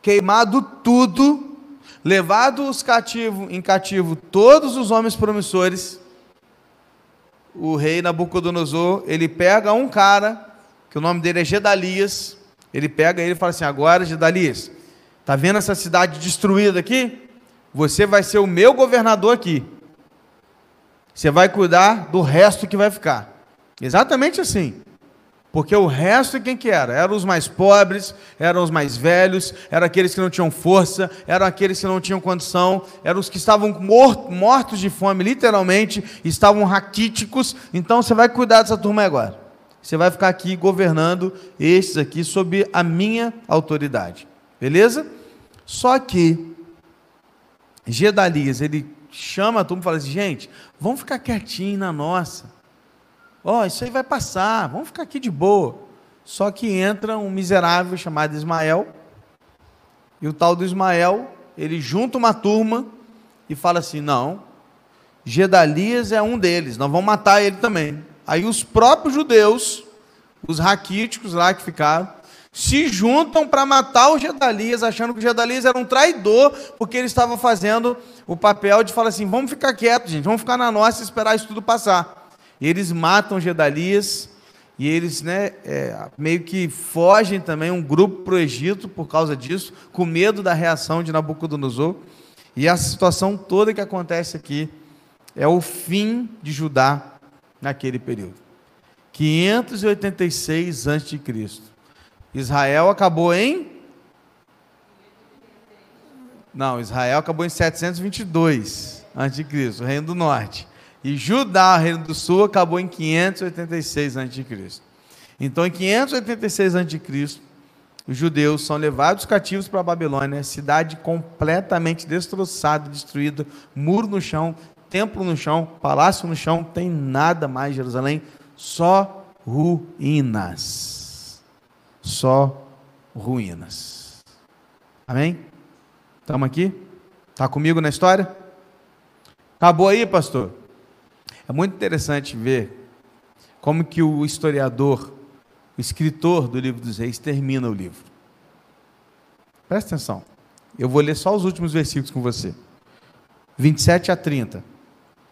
queimado tudo, levado os cativo, em cativo todos os homens promissores, o rei Nabucodonosor, ele pega um cara, que o nome dele é Gedalias, ele pega ele e fala assim: agora, Gedalias, tá vendo essa cidade destruída aqui? Você vai ser o meu governador aqui. Você vai cuidar do resto que vai ficar. Exatamente assim. Porque o resto, quem que era? Eram os mais pobres, eram os mais velhos, eram aqueles que não tinham força, eram aqueles que não tinham condição, eram os que estavam mortos de fome, literalmente, estavam raquíticos. Então você vai cuidar dessa turma agora. Você vai ficar aqui governando estes aqui sob a minha autoridade. Beleza? Só que Gedalias, ele chama a turma e fala assim: gente, vamos ficar quietinho na nossa. Ó, oh, isso aí vai passar, vamos ficar aqui de boa. Só que entra um miserável chamado Ismael, e o tal do Ismael, ele junta uma turma e fala assim: não, Gedalias é um deles, nós vamos matar ele também. Aí os próprios judeus, os raquíticos lá que ficaram, se juntam para matar o Gedalias, achando que o Gedalias era um traidor, porque ele estava fazendo o papel de falar assim: vamos ficar quietos, gente, vamos ficar na nossa e esperar isso tudo passar. E eles matam Gedalias, e eles né, é, meio que fogem também, um grupo para o Egito por causa disso, com medo da reação de Nabucodonosor. E a situação toda que acontece aqui é o fim de Judá naquele período. 586 a.C. Israel acabou em. Não, Israel acabou em 722 a.C., o Reino do Norte. E Judá, Reino do Sul, acabou em 586 a.C. Então, em 586 a.C., os judeus são levados cativos para a Babilônia, cidade completamente destroçada, destruída, muro no chão, templo no chão, palácio no chão, tem nada mais Jerusalém, só ruínas só ruínas. Amém? Estamos aqui? Está comigo na história? Acabou aí, pastor? É muito interessante ver como que o historiador, o escritor do livro dos reis termina o livro. Presta atenção. Eu vou ler só os últimos versículos com você. 27 a 30,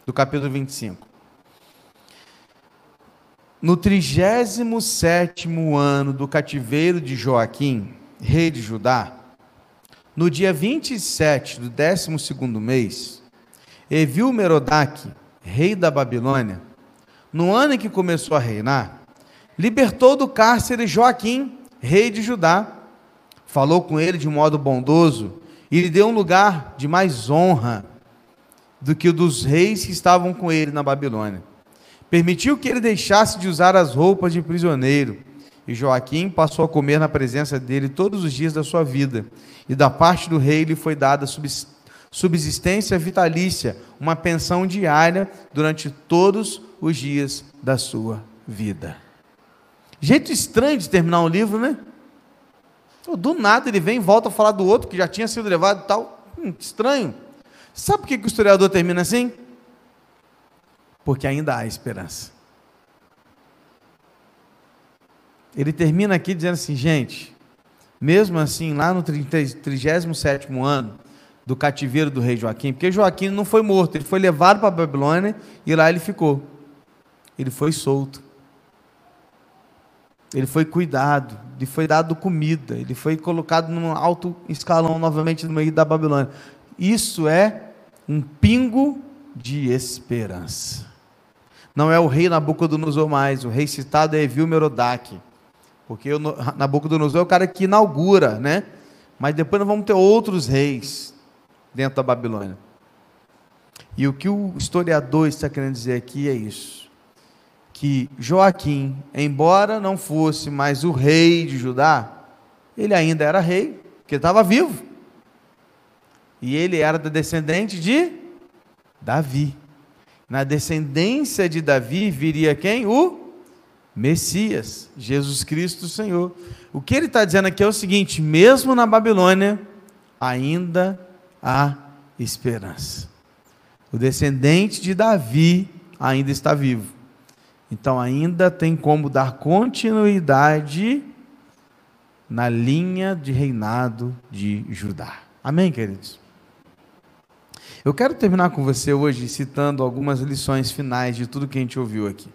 do capítulo 25. No 37 ano do cativeiro de Joaquim, rei de Judá, no dia 27 do 12 mês, Evil Merodach, rei da Babilônia, no ano em que começou a reinar, libertou do cárcere Joaquim, rei de Judá, falou com ele de modo bondoso e lhe deu um lugar de mais honra do que o dos reis que estavam com ele na Babilônia Permitiu que ele deixasse de usar as roupas de prisioneiro. E Joaquim passou a comer na presença dele todos os dias da sua vida. E da parte do rei lhe foi dada subsistência vitalícia, uma pensão diária durante todos os dias da sua vida. Jeito estranho de terminar um livro, né? Do nada ele vem e volta a falar do outro que já tinha sido levado e tal. Hum, estranho. Sabe por que o historiador termina assim? porque ainda há esperança. Ele termina aqui dizendo assim, gente, mesmo assim, lá no 37 ano do cativeiro do rei Joaquim, porque Joaquim não foi morto, ele foi levado para a Babilônia e lá ele ficou. Ele foi solto. Ele foi cuidado, lhe foi dado comida, ele foi colocado num alto escalão novamente no meio da Babilônia. Isso é um pingo de esperança. Não é o rei Nabucodonosor mais, o rei citado é Evil Merodach. Porque Nabucodonosor é o cara que inaugura, né? Mas depois nós vamos ter outros reis dentro da Babilônia. E o que o historiador está querendo dizer aqui é isso: que Joaquim, embora não fosse mais o rei de Judá, ele ainda era rei, porque estava vivo. E ele era descendente de Davi. Na descendência de Davi viria quem? O Messias, Jesus Cristo Senhor. O que ele está dizendo aqui é o seguinte: mesmo na Babilônia, ainda há esperança. O descendente de Davi ainda está vivo. Então ainda tem como dar continuidade na linha de reinado de Judá. Amém, queridos? Eu quero terminar com você hoje citando algumas lições finais de tudo que a gente ouviu aqui.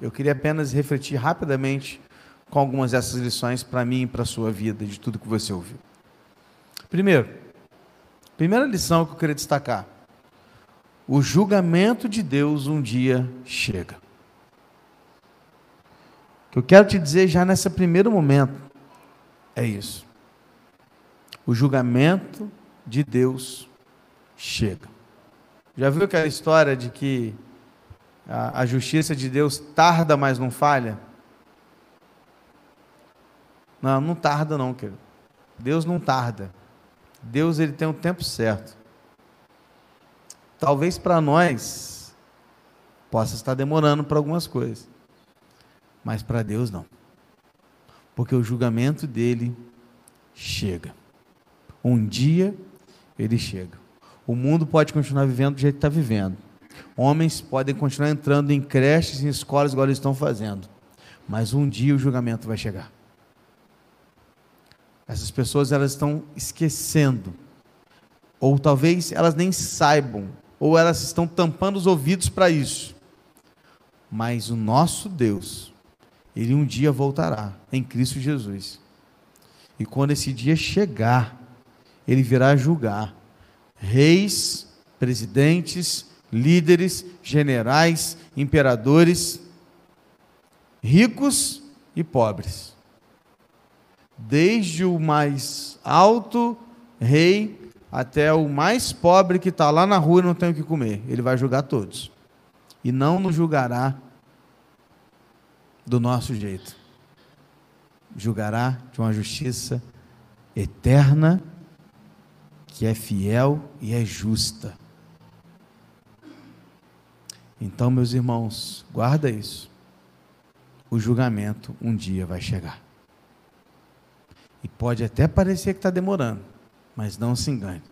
Eu queria apenas refletir rapidamente com algumas dessas lições para mim e para a sua vida, de tudo que você ouviu. Primeiro, primeira lição que eu queria destacar: o julgamento de Deus um dia chega. O que eu quero te dizer já nesse primeiro momento é isso. O julgamento de Deus chega. Já viu aquela história de que a, a justiça de Deus tarda, mas não falha? Não, não tarda não, querido. Deus não tarda. Deus ele tem o tempo certo. Talvez para nós possa estar demorando para algumas coisas, mas para Deus não. Porque o julgamento dele chega. Um dia ele chega. O mundo pode continuar vivendo do jeito que está vivendo. Homens podem continuar entrando em creches, em escolas, igual eles estão fazendo. Mas um dia o julgamento vai chegar. Essas pessoas elas estão esquecendo. Ou talvez elas nem saibam, ou elas estão tampando os ouvidos para isso. Mas o nosso Deus, ele um dia voltará em Cristo Jesus. E quando esse dia chegar, ele virá julgar reis, presidentes, líderes, generais, imperadores, ricos e pobres. Desde o mais alto rei até o mais pobre que está lá na rua e não tem o que comer. Ele vai julgar todos. E não nos julgará do nosso jeito. Julgará de uma justiça eterna, que é fiel e é justa. Então, meus irmãos, guarda isso. O julgamento um dia vai chegar. E pode até parecer que está demorando, mas não se engane.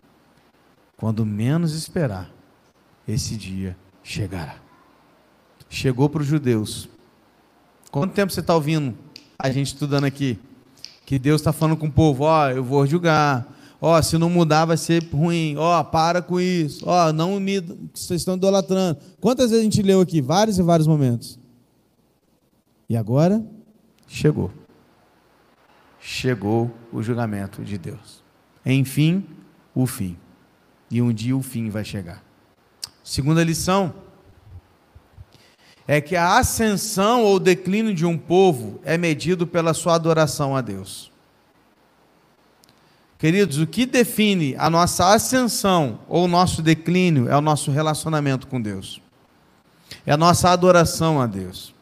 Quando menos esperar, esse dia chegará. Chegou para os judeus. Quanto tempo você está ouvindo a gente estudando aqui? Que Deus está falando com o povo: ó, oh, eu vou julgar, Ó, oh, se não mudar vai ser ruim. Ó, oh, para com isso. Ó, não me. Vocês estão idolatrando. Quantas vezes a gente leu aqui? Vários e vários momentos. E agora? Chegou. Chegou o julgamento de Deus. Enfim, o fim. E um dia o fim vai chegar. Segunda lição é que a ascensão ou declínio de um povo é medido pela sua adoração a Deus. Queridos, o que define a nossa ascensão ou o nosso declínio é o nosso relacionamento com Deus, é a nossa adoração a Deus,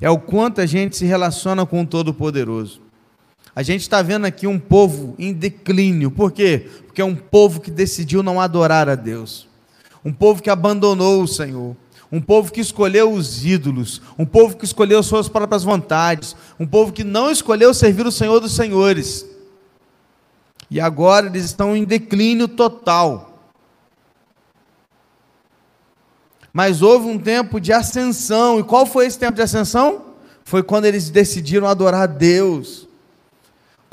é o quanto a gente se relaciona com o Todo-Poderoso. A gente está vendo aqui um povo em declínio, por quê? Porque é um povo que decidiu não adorar a Deus, um povo que abandonou o Senhor, um povo que escolheu os ídolos, um povo que escolheu suas próprias vontades, um povo que não escolheu servir o Senhor dos Senhores. E agora eles estão em declínio total. Mas houve um tempo de ascensão. E qual foi esse tempo de ascensão? Foi quando eles decidiram adorar a Deus.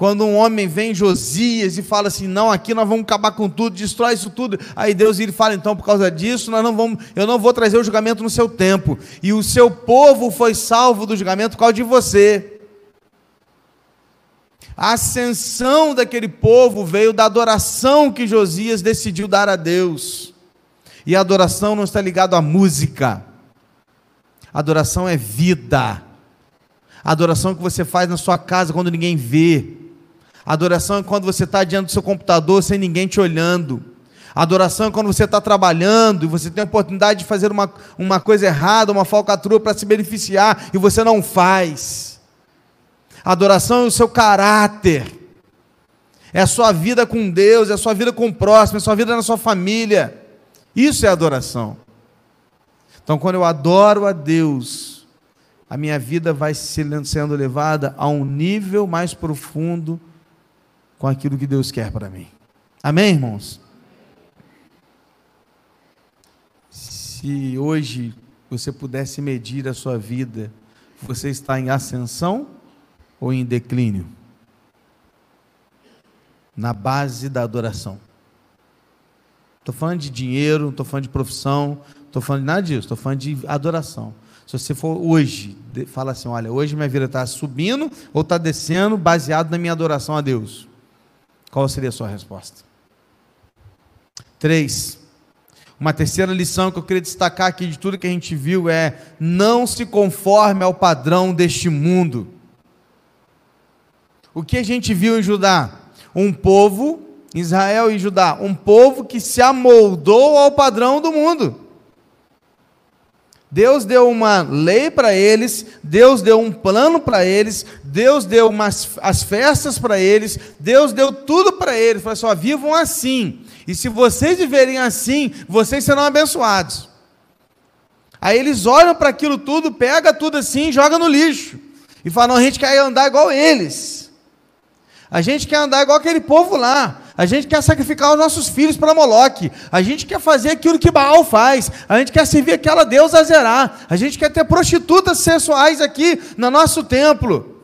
Quando um homem vem, Josias, e fala assim: Não, aqui nós vamos acabar com tudo, destrói isso tudo. Aí Deus ele fala: Então, por causa disso, nós não vamos, eu não vou trazer o julgamento no seu tempo. E o seu povo foi salvo do julgamento por causa de você. A ascensão daquele povo veio da adoração que Josias decidiu dar a Deus. E a adoração não está ligada à música. A adoração é vida. A adoração que você faz na sua casa quando ninguém vê. Adoração é quando você está diante do seu computador sem ninguém te olhando. Adoração é quando você está trabalhando e você tem a oportunidade de fazer uma, uma coisa errada, uma falcatrua para se beneficiar e você não faz. Adoração é o seu caráter, é a sua vida com Deus, é a sua vida com o próximo, é a sua vida na sua família. Isso é adoração. Então, quando eu adoro a Deus, a minha vida vai sendo levada a um nível mais profundo com aquilo que Deus quer para mim. Amém, irmãos? Se hoje você pudesse medir a sua vida, você está em ascensão ou em declínio? Na base da adoração. Estou falando de dinheiro, estou falando de profissão, estou falando de nada disso, estou falando de adoração. Se você for hoje, fala assim: olha, hoje minha vida está subindo ou está descendo baseado na minha adoração a Deus. Qual seria a sua resposta? Três. Uma terceira lição que eu queria destacar aqui de tudo que a gente viu é: não se conforme ao padrão deste mundo. O que a gente viu em Judá? Um povo, Israel e Judá, um povo que se amoldou ao padrão do mundo. Deus deu uma lei para eles, Deus deu um plano para eles, Deus deu umas, as festas para eles, Deus deu tudo para eles. Falou assim: ó, vivam assim. E se vocês viverem assim, vocês serão abençoados. Aí eles olham para aquilo tudo, pega tudo assim, joga no lixo. E falam: a gente quer andar igual eles. A gente quer andar igual aquele povo lá. A gente quer sacrificar os nossos filhos para Moloque. A gente quer fazer aquilo que Baal faz. A gente quer servir aquela deusa Azerá. A gente quer ter prostitutas sensuais aqui no nosso templo.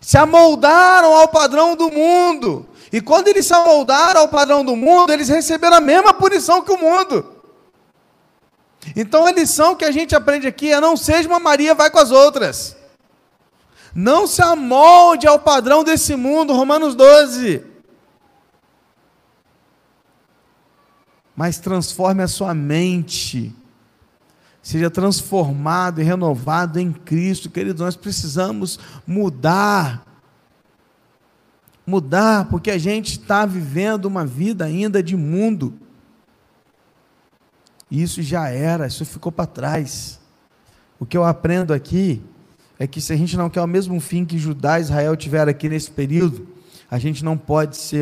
Se amoldaram ao padrão do mundo. E quando eles se amoldaram ao padrão do mundo, eles receberam a mesma punição que o mundo. Então a lição que a gente aprende aqui é: não seja uma Maria, vai com as outras. Não se amolde ao padrão desse mundo, Romanos 12. Mas transforme a sua mente. Seja transformado e renovado em Cristo, queridos. Nós precisamos mudar. Mudar, porque a gente está vivendo uma vida ainda de mundo. Isso já era, isso ficou para trás. O que eu aprendo aqui é que se a gente não quer o mesmo fim que Judá e Israel tiveram aqui nesse período, a gente não pode se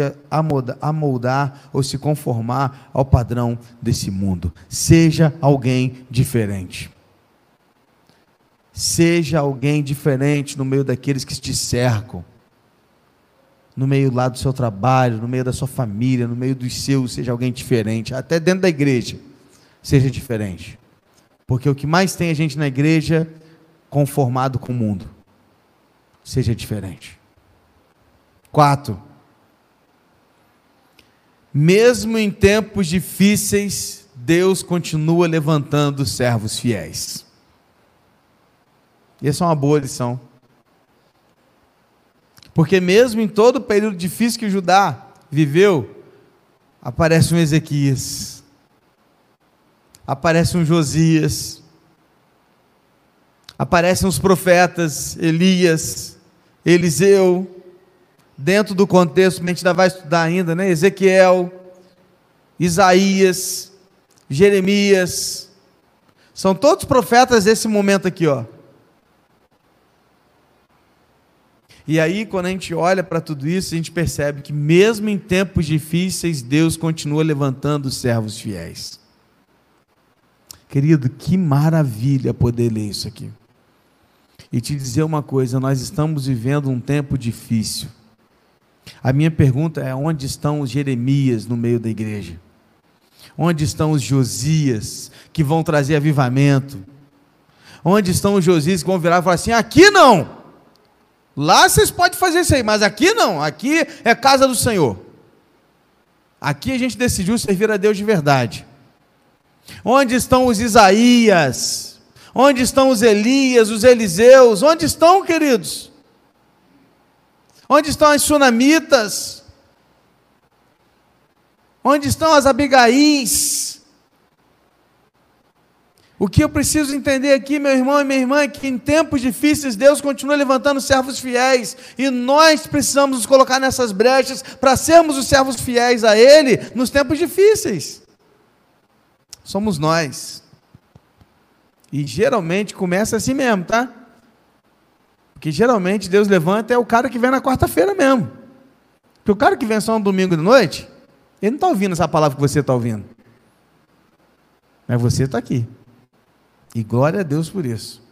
amoldar, ou se conformar ao padrão desse mundo. Seja alguém diferente. Seja alguém diferente no meio daqueles que te cercam. No meio lá do seu trabalho, no meio da sua família, no meio dos seus, seja alguém diferente. Até dentro da igreja, seja diferente. Porque o que mais tem a gente na igreja conformado com o mundo. Seja diferente. 4. Mesmo em tempos difíceis, Deus continua levantando servos fiéis. Essa é uma boa lição. Porque mesmo em todo o período difícil que Judá viveu, aparece um Ezequias, aparece um Josias, aparecem os profetas Elias, Eliseu, dentro do contexto, a gente ainda vai estudar ainda, né? Ezequiel, Isaías, Jeremias, são todos profetas desse momento aqui, ó. E aí, quando a gente olha para tudo isso, a gente percebe que, mesmo em tempos difíceis, Deus continua levantando servos fiéis. Querido, que maravilha poder ler isso aqui. E te dizer uma coisa: nós estamos vivendo um tempo difícil. A minha pergunta é: onde estão os Jeremias no meio da igreja? Onde estão os Josias que vão trazer avivamento? Onde estão os Josias que vão virar e falar assim: aqui não. Lá vocês podem fazer isso aí, mas aqui não. Aqui é casa do Senhor. Aqui a gente decidiu servir a Deus de verdade. Onde estão os Isaías? Onde estão os Elias, os Eliseus? Onde estão, queridos? Onde estão as sunamitas? Onde estão as Abigaís? O que eu preciso entender aqui, meu irmão e minha irmã, é que em tempos difíceis Deus continua levantando servos fiéis e nós precisamos nos colocar nessas brechas para sermos os servos fiéis a Ele nos tempos difíceis. Somos nós. E geralmente começa assim mesmo, tá? Porque geralmente Deus levanta é o cara que vem na quarta-feira mesmo. Porque o cara que vem só no domingo de noite, ele não está ouvindo essa palavra que você está ouvindo. Mas você está aqui. E glória a Deus por isso.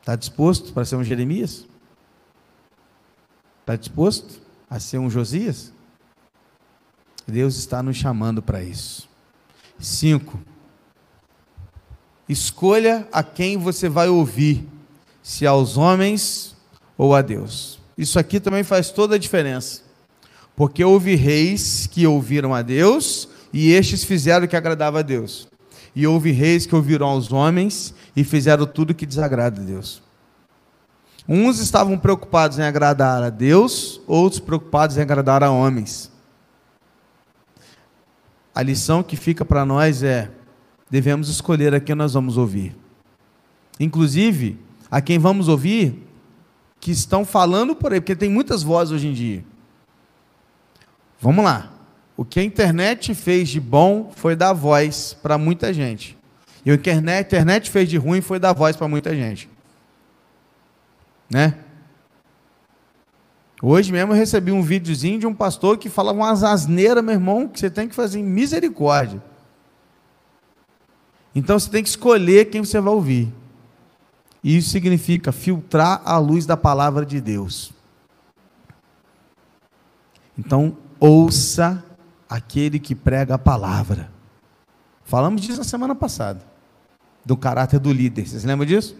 Está disposto para ser um Jeremias? Está disposto a ser um Josias? Deus está nos chamando para isso. Cinco. Escolha a quem você vai ouvir, se aos homens ou a Deus. Isso aqui também faz toda a diferença. Porque houve reis que ouviram a Deus e estes fizeram o que agradava a Deus. E houve reis que ouviram aos homens e fizeram tudo que desagrada a Deus. Uns estavam preocupados em agradar a Deus, outros preocupados em agradar a homens. A lição que fica para nós é: devemos escolher a quem nós vamos ouvir. Inclusive, a quem vamos ouvir que estão falando por aí, porque tem muitas vozes hoje em dia. Vamos lá. O que a internet fez de bom foi dar voz para muita gente. E o que a internet fez de ruim foi dar voz para muita gente. Né? Hoje mesmo eu recebi um videozinho de um pastor que falava umas asneiras, meu irmão, que você tem que fazer misericórdia. Então você tem que escolher quem você vai ouvir. E isso significa filtrar a luz da palavra de Deus. Então, ouça aquele que prega a palavra. Falamos disso na semana passada, do caráter do líder. Vocês lembram disso?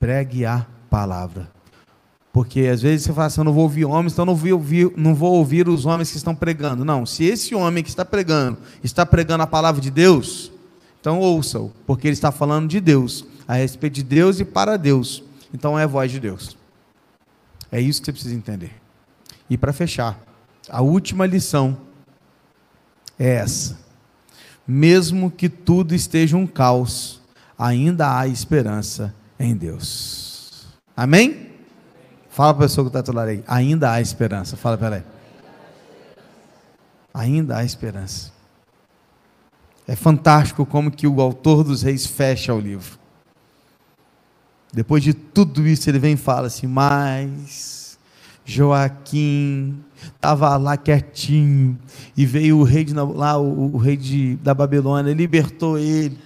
Pregue a palavra. Porque às vezes você fala assim, eu não vou ouvir homens, então não vou ouvir, não vou ouvir os homens que estão pregando. Não, se esse homem que está pregando está pregando a palavra de Deus, então ouça-o, porque ele está falando de Deus, a respeito de Deus e para Deus. Então é a voz de Deus. É isso que você precisa entender. E para fechar, a última lição é essa. Mesmo que tudo esteja um caos, ainda há esperança em Deus. Amém? Fala para a pessoa que está do lado aí. Ainda há esperança. Fala para ela. Ainda há esperança. É fantástico como que o autor dos reis fecha o livro. Depois de tudo isso, ele vem e fala assim: Mas Joaquim estava lá quietinho e veio o rei de, lá o, o rei de, da Babilônia libertou ele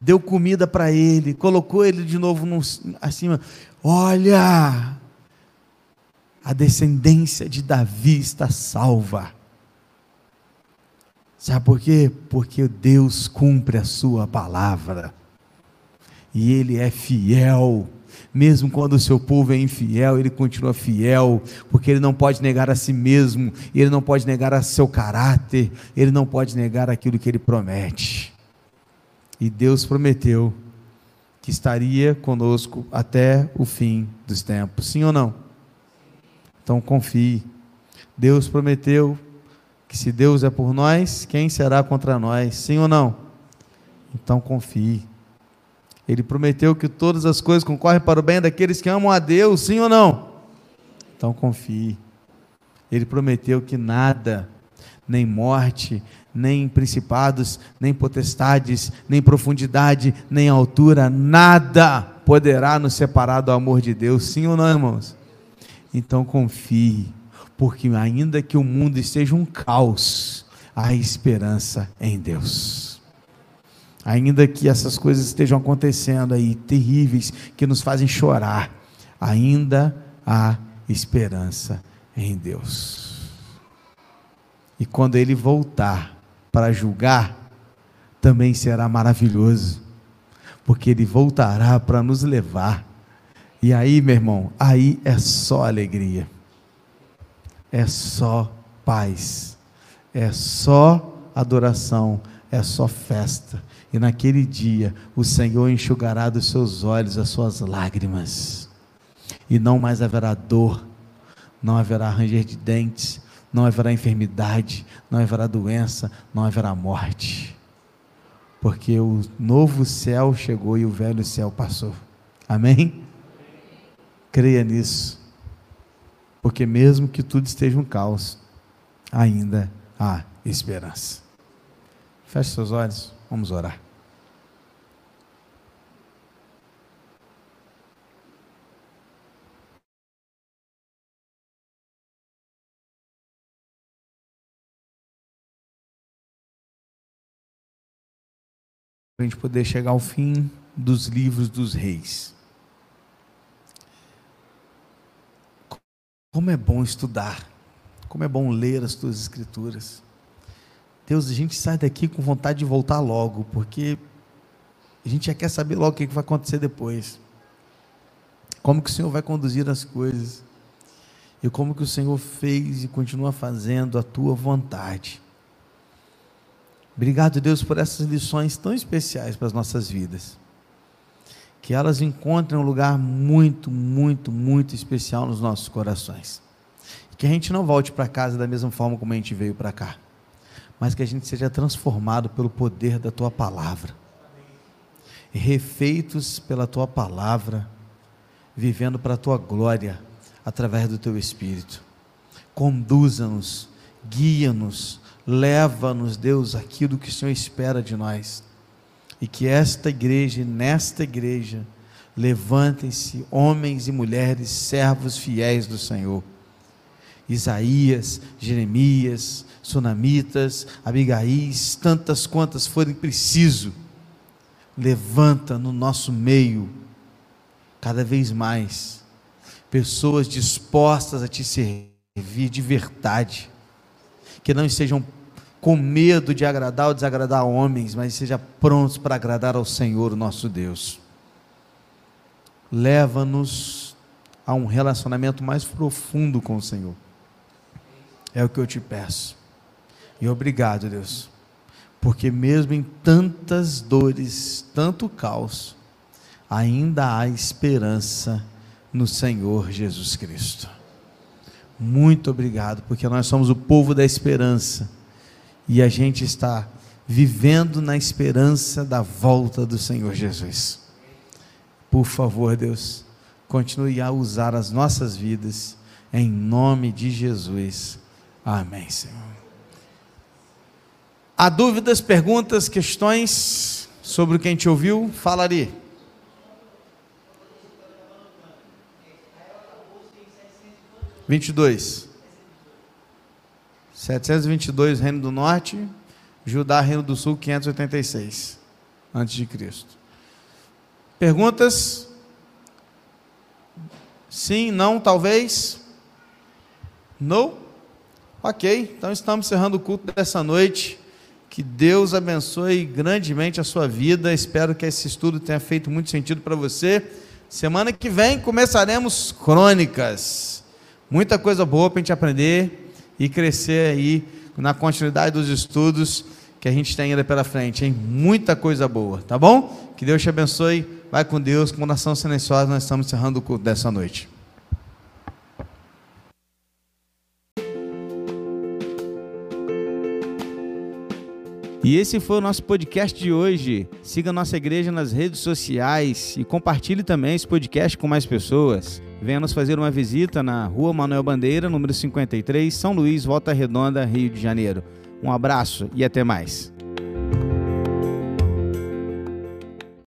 deu comida para ele colocou ele de novo no, acima olha a descendência de Davi está salva. Sabe por quê? Porque Deus cumpre a sua palavra. E ele é fiel. Mesmo quando o seu povo é infiel, ele continua fiel, porque ele não pode negar a si mesmo, ele não pode negar a seu caráter, ele não pode negar aquilo que ele promete. E Deus prometeu que estaria conosco até o fim dos tempos. Sim ou não? Então confie. Deus prometeu que se Deus é por nós, quem será contra nós? Sim ou não? Então confie. Ele prometeu que todas as coisas concorrem para o bem daqueles que amam a Deus, sim ou não? Então confie. Ele prometeu que nada, nem morte, nem principados, nem potestades, nem profundidade, nem altura, nada poderá nos separar do amor de Deus, sim ou não, irmãos? Então confie, porque ainda que o mundo esteja um caos, há esperança em Deus. Ainda que essas coisas estejam acontecendo aí, terríveis, que nos fazem chorar, ainda há esperança em Deus. E quando ele voltar para julgar, também será maravilhoso, porque ele voltará para nos levar. E aí, meu irmão, aí é só alegria, é só paz, é só adoração, é só festa. E naquele dia o Senhor enxugará dos seus olhos as suas lágrimas, e não mais haverá dor, não haverá ranger de dentes, não haverá enfermidade, não haverá doença, não haverá morte. Porque o novo céu chegou e o velho céu passou. Amém? Creia nisso. Porque mesmo que tudo esteja um caos, ainda há esperança. Feche seus olhos, vamos orar. para a gente poder chegar ao fim dos livros dos reis. Como é bom estudar, como é bom ler as tuas escrituras. Deus, a gente sai daqui com vontade de voltar logo, porque a gente já quer saber logo o que vai acontecer depois. Como que o Senhor vai conduzir as coisas. E como que o Senhor fez e continua fazendo a tua vontade. Obrigado, Deus, por essas lições tão especiais para as nossas vidas. Que elas encontrem um lugar muito, muito, muito especial nos nossos corações. Que a gente não volte para casa da mesma forma como a gente veio para cá, mas que a gente seja transformado pelo poder da tua palavra. Refeitos pela tua palavra, vivendo para a tua glória através do teu espírito. Conduza-nos, guia-nos, Leva-nos, Deus, aquilo que o Senhor espera de nós. E que esta igreja, nesta igreja, levantem-se homens e mulheres, servos fiéis do Senhor. Isaías, Jeremias, Sunamitas, Abigaís, tantas quantas forem preciso, levanta no nosso meio, cada vez mais, pessoas dispostas a te servir de verdade, que não estejam com medo de agradar ou desagradar homens, mas seja prontos para agradar ao Senhor, nosso Deus. Leva-nos a um relacionamento mais profundo com o Senhor. É o que eu te peço. E obrigado, Deus, porque mesmo em tantas dores, tanto caos, ainda há esperança no Senhor Jesus Cristo. Muito obrigado, porque nós somos o povo da esperança e a gente está vivendo na esperança da volta do Senhor Jesus. Por favor, Deus, continue a usar as nossas vidas, em nome de Jesus. Amém, Senhor. Há dúvidas, perguntas, questões sobre o que a gente ouviu? Falaria. Vinte e dois. 722 Reino do Norte, Judá Reino do Sul 586 antes de Cristo. Perguntas? Sim, não, talvez? Não? Ok, então estamos encerrando o culto dessa noite. Que Deus abençoe grandemente a sua vida. Espero que esse estudo tenha feito muito sentido para você. Semana que vem começaremos crônicas. Muita coisa boa para a gente aprender e crescer aí na continuidade dos estudos que a gente tem ainda pela frente, hein? Muita coisa boa, tá bom? Que Deus te abençoe. Vai com Deus, com oração silenciosa, nós estamos encerrando o culto dessa noite. E esse foi o nosso podcast de hoje. Siga nossa igreja nas redes sociais e compartilhe também esse podcast com mais pessoas. Venha nos fazer uma visita na Rua Manuel Bandeira, número 53, São Luís, Volta Redonda, Rio de Janeiro. Um abraço e até mais.